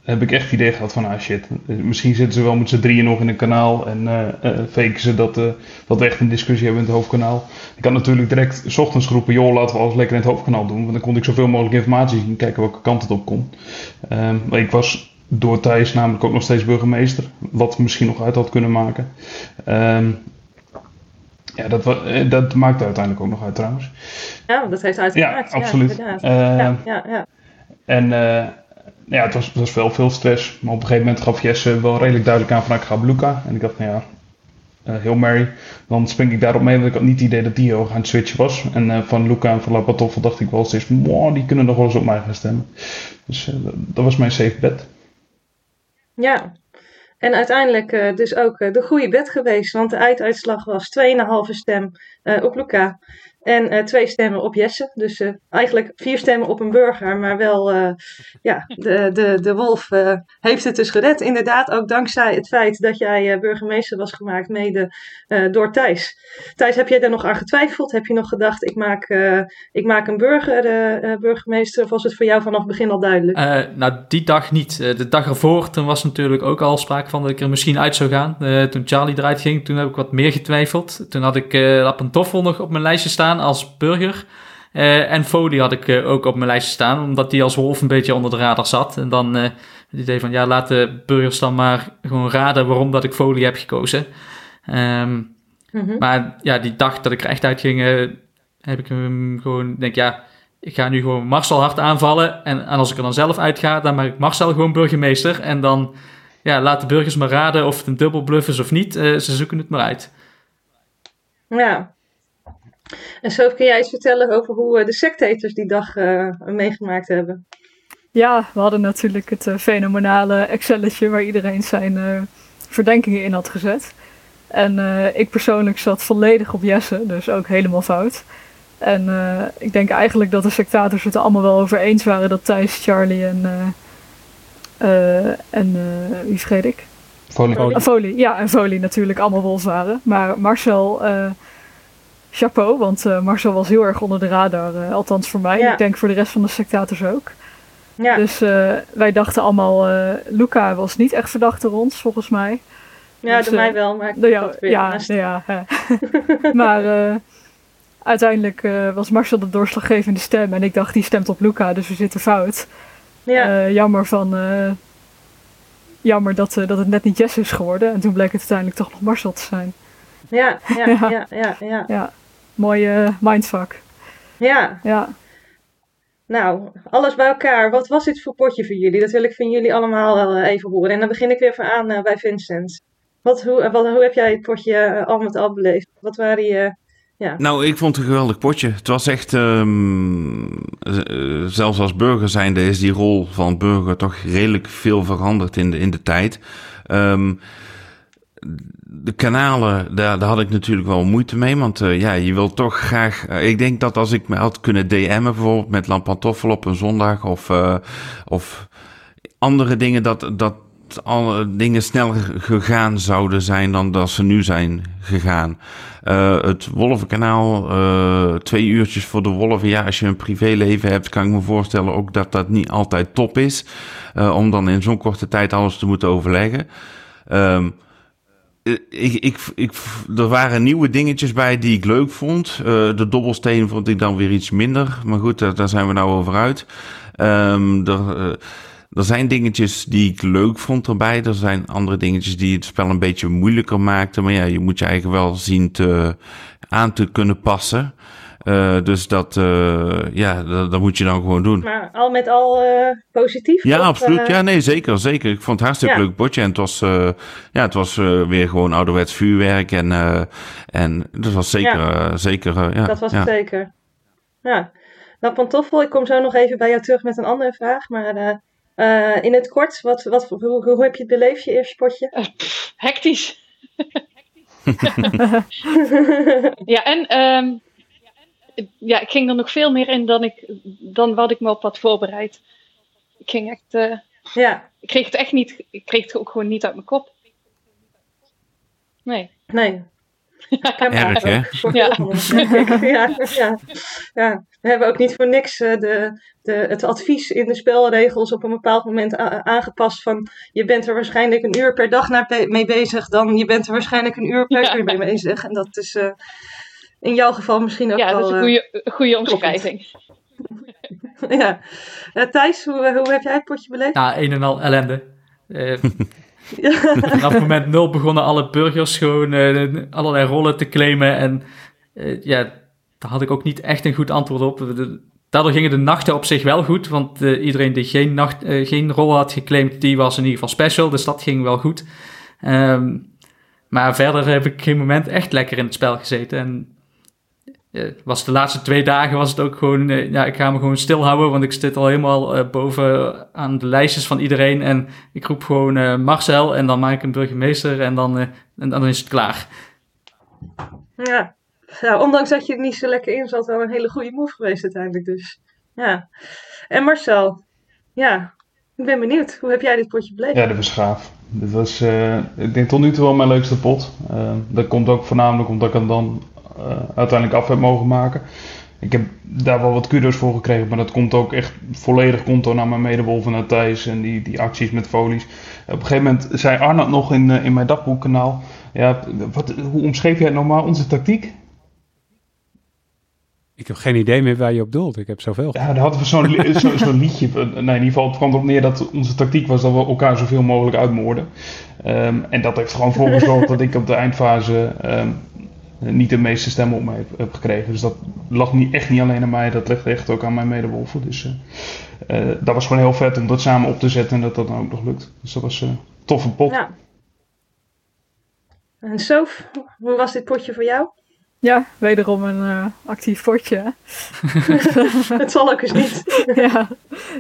heb ik echt het idee gehad van, ah shit, misschien zitten ze wel met z'n drieën nog in een kanaal en uh, uh, faken ze dat, uh, dat we echt een discussie hebben in het hoofdkanaal. Ik had natuurlijk direct s ochtends geroepen, joh, laten we alles lekker in het hoofdkanaal doen, want dan kon ik zoveel mogelijk informatie zien, kijken welke kant het op kon. Um, maar ik was door Thijs namelijk ook nog steeds burgemeester, wat misschien nog uit had kunnen maken. Um, ja, dat, dat maakte uiteindelijk ook nog uit trouwens. Ja, dat heeft uitgemaakt. Ja, absoluut. Ja, ja, ja, ja. En ja, het was, was wel veel stress. Maar op een gegeven moment gaf Jesse wel redelijk duidelijk aan van ik ga op Luca. En ik dacht, nou ja, uh, heel Mary. Dan spring ik daarop mee, want ik had niet het idee dat die heel aan het switchen was. En uh, van Luca en van Lapatoffel dacht ik wel steeds, wow, die kunnen nog wel eens op mij gaan stemmen. Dus uh, dat was mijn safe bet. Ja, en uiteindelijk dus ook de goede bet geweest. Want de einduitslag was 2,5 stem op Luca. En uh, twee stemmen op Jesse. Dus uh, eigenlijk vier stemmen op een burger. Maar wel, uh, ja, de, de, de wolf heeft het dus gered. Inderdaad, ook dankzij het feit dat jij burgemeester was gemaakt, mede door Thijs. Thijs, heb jij daar nog aan getwijfeld? Heb je nog gedacht, ik maak, ik maak een burger, burgemeester? Of was het voor jou vanaf het begin al duidelijk? nou, die dag niet. de dag ervoor, toen was natuurlijk ook al sprake van dat ik er misschien uit zou gaan. toen Charlie eruit ging, toen heb ik wat meer getwijfeld. Toen had ik uh, nog op mijn lijstje staan als burger. Uh, en Foley had ik uh, ook op mijn lijstje staan, omdat die als wolf een beetje onder de radar zat. En dan uh, het idee van, ja, laat de burgers dan maar gewoon raden waarom dat ik Foley heb gekozen. Um, mm-hmm. Maar ja, die dag dat ik er echt uit ging, heb ik hem gewoon, denk ja, ik ga nu gewoon Marcel hard aanvallen. En, en als ik er dan zelf uitga, dan maak ik Marcel gewoon burgemeester. En dan, ja, laat de burgers maar raden of het een dubbelbluff is of niet. ze zoeken het maar uit. Ja, en zo kun jij iets vertellen over hoe eh, de sectators die dag uh, meegemaakt hebben? Ja, we hadden natuurlijk het uh, fenomenale Excelletje waar iedereen zijn uh, verdenkingen in had gezet. En ik persoonlijk zat volledig op Jesse, dus ook helemaal fout. En ik denk eigenlijk dat de sectators het er allemaal wel over eens waren dat Thijs, Charlie en. en wie vergeet ik? Folie. Folie. Ja, en Folie natuurlijk allemaal wolf waren. Maar Marcel chapeau, want uh, Marcel was heel erg onder de radar. Uh, althans voor mij. Ik denk voor de rest van de sectators ook. Ja. Dus uh, wij dachten allemaal, Luca was niet echt verdacht door ons, volgens mij. Ja, dus, door mij wel, maar door jou, ja, ja, ja. <laughs> maar uiteindelijk was Marcel de doorslaggevende stem. En ik dacht, die stemt op Luca, dus we zitten fout. Ja. jammer van... jammer dat, dat het net niet Jess is geworden. En toen bleek het uiteindelijk toch nog Marcel te zijn. Ja, ja, <laughs> ja, ja. ja, ja mooie mindfuck. Ja. ja. Nou, alles bij elkaar. Wat was dit voor potje voor jullie? Dat wil ik van jullie allemaal uh, even horen. En dan begin ik weer van aan uh, bij Vincent. Wat, hoe, wat, hoe heb jij het potje al met al beleefd? Wat waren je... Ja. Nou, ik vond het een geweldig potje. Het was echt, um, zelfs als burger zijnde is die rol van burger toch redelijk veel veranderd in de, in de tijd. Um, de kanalen, daar, daar had ik natuurlijk wel moeite mee. Want uh, ja, je wil toch graag. Uh, ik denk dat als ik me had kunnen DM'en, bijvoorbeeld met Lampantoffel op een zondag of, uh, of andere dingen, dat, dat alle dingen sneller gegaan zouden zijn dan dat ze nu zijn gegaan. het Wolvenkanaal, twee uurtjes voor de wolven. Ja, als je een privéleven hebt, kan ik me voorstellen ook dat dat niet altijd top is. om dan in zo'n korte tijd alles te moeten overleggen. Um, eh, ik, ik, ik, er waren nieuwe dingetjes bij die ik leuk vond. Uh, de dobbelsteen vond ik dan weer iets minder. Maar goed, daar, daar zijn we nou over uit. Um, er, uh, er zijn dingetjes die ik leuk vond erbij. Er zijn andere dingetjes die het spel een beetje moeilijker maakten. Maar ja, je moet je eigen wel zien te, aan te kunnen passen. Uh, dus dat, uh, ja, dat, dat, moet je dan gewoon doen. Maar al met al uh, positief? Ja, absoluut. Ja, nee, zeker, zeker. Ik vond het hartstikke ja. leuk potje. En het was, ja, het was weer gewoon ouderwets vuurwerk. En, en dat was zeker, ja. zeker, ja. Dat was het zeker. Ja. Nou, Pantoffel, ik kom zo nog even bij jou terug met een andere vraag. Maar in het kort, wat, wat, hoe, hoe heb je het beleefd, je eerste potje? hectisch. <laughs> <laughs> ja, en... Um ja, ik ging er nog veel meer in dan, ik, dan wat ik me op had voorbereid. Ik ging echt. Uh, ja. Ik kreeg het echt niet. Ik kreeg het ook gewoon niet uit mijn kop. Nee. Nee. <laughs> Erg, hè? Ja. ja, ja, ja. We hebben ook niet voor niks uh, de, de, het advies in de spelregels op een bepaald moment aangepast van je bent er waarschijnlijk een uur per dag mee bezig dan je bent er waarschijnlijk een uur per uur mee bezig. En dat is, uh, in jouw geval misschien ook ja, wel... Ja, dat is een goede, <laughs> eh, goede omschrijving. ja. Uh, Thijs, hoe, hoe heb jij het potje beleefd? Ja, een en al ellende. <laughs> Uh, Vanaf moment nul begonnen alle burgers gewoon uh, allerlei rollen te claimen. En ja, daar had ik ook niet echt een goed antwoord op. daardoor gingen de nachten op zich wel goed. Want iedereen die geen, nacht, geen rol had geclaimd, die was in ieder geval special. Dus dat ging wel goed. Um, maar verder heb ik geen moment echt lekker in het spel gezeten. En was de laatste twee dagen was het ook gewoon, uh, ja, ik ga me gewoon stilhouden, want ik zit al helemaal uh, boven aan de lijstjes van iedereen. En ik roep gewoon Marcel en dan maak ik een burgemeester en dan, en dan is het klaar. Ja, ja, ondanks dat je er niet zo lekker in zat, wel een hele goede move geweest uiteindelijk. Dus ja. En Marcel, ja, ik ben benieuwd. Hoe heb jij dit potje beleefd? Ja, dat was gaaf. Dit was, uh, ik denk tot nu toe wel mijn leukste pot. Uh, dat komt ook voornamelijk omdat ik hem dan uiteindelijk af heb mogen maken. Ik heb daar wel wat kudos voor gekregen, maar dat komt ook echt volledig konto naar mijn medewolven, naar Thijs en die, die acties met folies. Op een gegeven moment zei Arnold nog in, in mijn dagboekkanaal, ja, wat, hoe omschreef jij het normaal, onze tactiek? Ik heb geen idee meer waar je op doelt. Ik heb zoveel. Ja, daar hadden we zo'n <laughs> zo, zo liedje. Nee, in ieder geval, het kwam erop neer dat onze tactiek was dat we elkaar zoveel mogelijk uitmoorden. Um, en dat heeft gewoon voor gezorgd <laughs> dat ik op de eindfase um, niet de meeste stemmen op mij heb, gekregen. Dus dat lag niet, echt niet alleen aan mij, dat ligt echt ook aan mijn medewolven. Dus uh, uh, dat was gewoon heel vet om dat samen op te zetten en dat dat dan ook nog lukt. Dus dat was een uh, toffe pot. Ja. En Sof, hoe was dit potje voor jou? Ja, wederom een uh, actief potje. <laughs> het zal ook eens niet. <laughs> ja,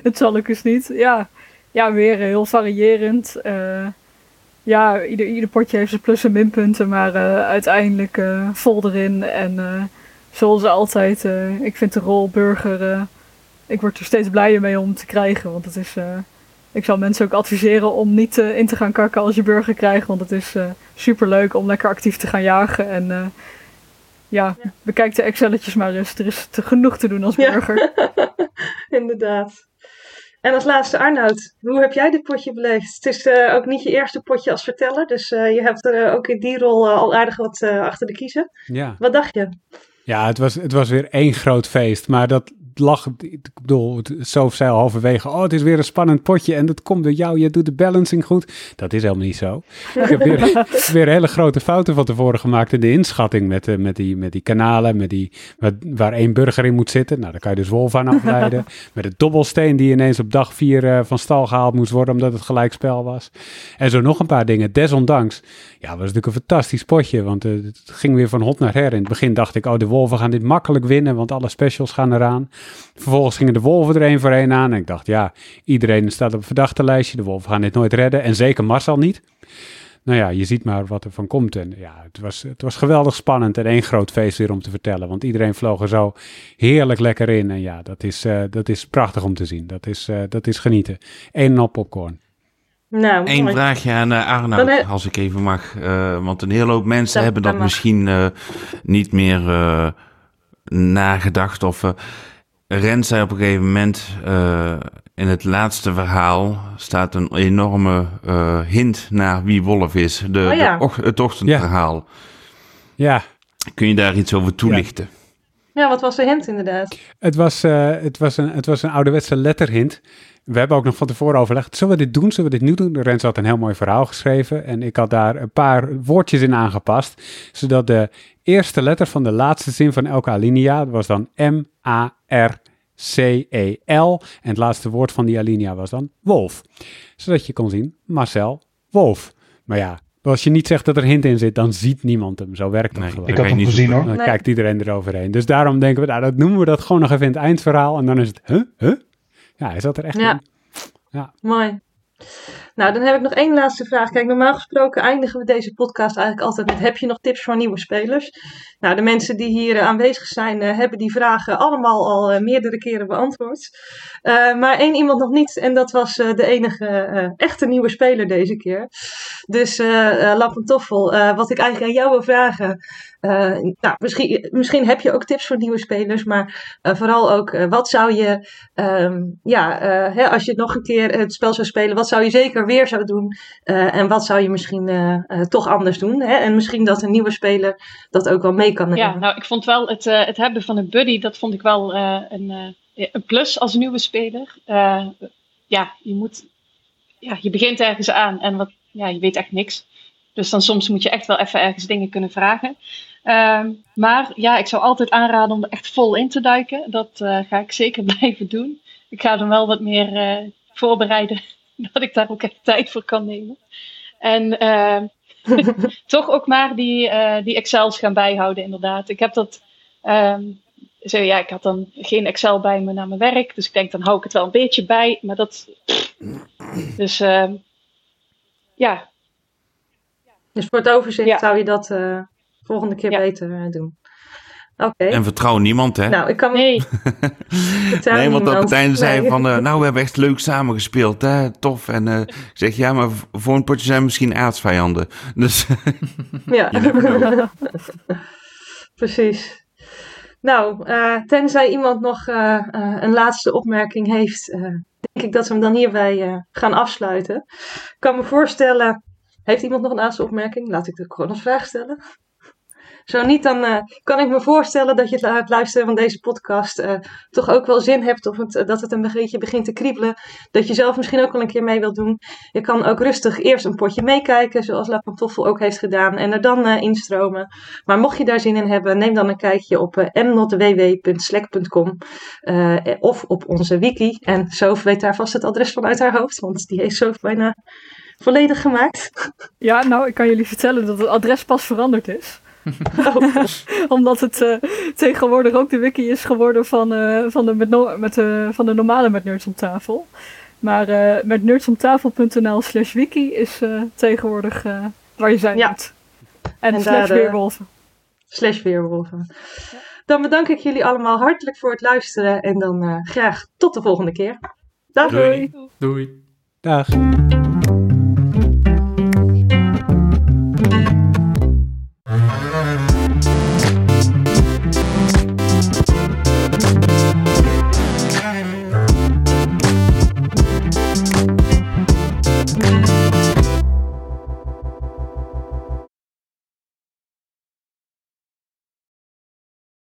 het zal ook eens niet. Ja, ja weer heel variërend. Ja, ieder, ieder potje heeft zijn plus- en minpunten, maar uh, uiteindelijk vol erin. En zoals altijd, ik vind de rol burger, ik word er steeds blijer mee om te krijgen. Want het is, ik zal mensen ook adviseren om niet in te gaan kakken als je burger krijgt. Want het is super leuk om lekker actief te gaan jagen. En ja, bekijk de Excelletjes maar eens. Er is te genoeg te doen als burger. Ja. <laughs> Inderdaad. En als laatste Arnoud, hoe heb jij dit potje beleefd? Het is uh, ook niet je eerste potje als verteller, dus uh, je hebt er uh, ook in die rol al aardig wat achter de kiezen. Ja. Wat dacht je? Ja, het was, het was weer één groot feest, maar dat, lag, ik bedoel, zo zei al halverwege, oh, het is weer een spannend potje en dat komt door jou, je doet de balancing goed. Dat is helemaal niet zo. ik heb weer, <laughs> weer hele grote fouten van tevoren gemaakt in de inschatting met, uh, met, die, met die kanalen, met die, met, waar één burger in moet zitten. Nou, daar kan je dus wolf aan afleiden. <laughs> met de dobbelsteen die ineens op dag vier uh, van stal gehaald moest worden omdat het gelijkspel was. En zo nog een paar dingen. Desondanks, ja, was natuurlijk een fantastisch potje, want uh, het ging weer van hot naar her. In het begin dacht ik, oh, de wolven gaan dit makkelijk winnen, want alle specials gaan eraan. Vervolgens gingen de wolven er één voor één aan. En ik dacht, ja, iedereen staat op een verdachte lijstje. De wolven gaan dit nooit redden. En zeker Marcel niet. Nou ja, je ziet maar wat er van komt. En ja, het was, het was geweldig spannend en één groot feest weer om te vertellen. Want iedereen vloog er zo heerlijk lekker in. En ja, dat is, uh, dat is prachtig om te zien. Dat is, uh, dat is genieten. Eén en op popcorn. Nou, Eén vraagje aan uh, Arnoud, he... als ik even mag. want een hele hoop mensen dat, hebben dat misschien niet meer nagedacht. Of Rens zei op een gegeven moment, uh, in het laatste verhaal staat een enorme uh, hint naar wie Wolf is. De, oh ja. de, het ochtendverhaal. Ja. Kun je daar iets over toelichten? Ja, ja wat was de hint inderdaad? Het was, uh, het was, een, het was een ouderwetse letterhint. We hebben ook nog van tevoren overlegd, zullen we dit doen, zullen we dit nu doen? Rens had een heel mooi verhaal geschreven en ik had daar een paar woordjes in aangepast, zodat de eerste letter van de laatste zin van elke alinea, dat was dan M-A-R-C-E-L, en het laatste woord van die alinea was dan wolf. Zodat je kon zien, Marcel, wolf. Maar ja, als je niet zegt dat er hint in zit, dan ziet niemand hem. Zo werkt dat nee, gewoon. Ik had hem gezien hoor. Dan nee. kijkt iedereen eroverheen. Dus daarom denken we, nou, dat noemen we dat gewoon nog even in het eindverhaal. En dan is het, huh? Huh? Ja, hij zat er echt ja. in. Ja, mooi. Nou, dan heb ik nog één laatste vraag. Kijk, normaal gesproken eindigen we deze podcast eigenlijk altijd met: heb je nog tips voor nieuwe spelers? Nou, de mensen die hier aanwezig zijn, uh, hebben die vragen allemaal al uh, meerdere keren beantwoord. Uh, maar één iemand nog niet, en dat was de enige echte nieuwe speler deze keer. Dus, Lappentoffel, wat ik eigenlijk aan jou wil vragen. nou, misschien, misschien heb je ook tips voor nieuwe spelers, maar vooral ook, wat zou je, um, ja, hè, als je nog een keer het spel zou spelen, wat zou je zeker weer zou doen? Uh, en wat zou je misschien uh, uh, toch anders doen? Hè? En misschien dat een nieuwe speler dat ook wel mee kan nemen. Ja, nou, ik vond wel het, het hebben van een buddy, dat vond ik wel een, een plus als nieuwe speler. ja, je moet, ja, je begint ergens aan en wat, ja, je weet echt niks. Dus dan soms moet je echt wel even ergens dingen kunnen vragen. Uh, maar ja, ik zou altijd aanraden om er echt vol in te duiken. Dat uh, ga ik zeker <laughs> blijven doen. Ik ga dan wel wat meer uh, voorbereiden <laughs> dat ik daar ook echt tijd voor kan nemen. En uh, <laughs> toch ook maar die, uh, die Excels gaan bijhouden, inderdaad. Ik heb dat. Um, zo, ja, ik had dan geen Excel bij me naar mijn werk. Dus ik denk, dan hou ik het wel een beetje bij. Maar dat. <sniffs> Dus uh, ja. Dus voor het overzicht ja. zou je dat volgende keer ja. beter doen. Okay. En vertrouw niemand, hè? Nou, ik kan Nee. <laughs> nee, want op het einde zei van, uh, nou, we hebben echt leuk samengespeeld, hè? Tof. En uh, ik zeg, ja, maar voor een potje zijn we misschien aardsvijanden. <laughs> Dus... ja. <laughs> Precies. Nou, uh, tenzij iemand nog een laatste opmerking heeft, denk ik dat we hem dan hierbij gaan afsluiten. Ik kan me voorstellen, heeft iemand nog een laatste opmerking? Laat ik de gewoon als vraag stellen. Zo niet, dan uh, kan ik me voorstellen dat je het luisteren van deze podcast uh, toch ook wel zin hebt. Of het, uh, dat het een beetje begint te kriebelen. Dat je zelf misschien ook wel een keer mee wilt doen. Je kan ook rustig eerst een potje meekijken, zoals La Pantoffel ook heeft gedaan. En er dan instromen. Maar mocht je daar zin in hebben, neem dan een kijkje op mnotww.slack.com. of op onze wiki. En Sof weet daar vast het adres van uit haar hoofd. Want die heeft Sof bijna volledig gemaakt. Ja, nou, ik kan jullie vertellen dat het adres pas veranderd is. <laughs> Omdat het uh, tegenwoordig ook de wiki is geworden van, uh, van, de, met, no met, uh, van de normale met Nerds om tafel. Maar met nerdsomtafel.nl slash wiki is tegenwoordig waar je zijn ja. moet. En, en slash weerwolven. Slash weerwolven. Ja. Dan bedank ik jullie allemaal hartelijk voor het luisteren en dan graag tot de volgende keer. Dag. Doei. Doei. Dag.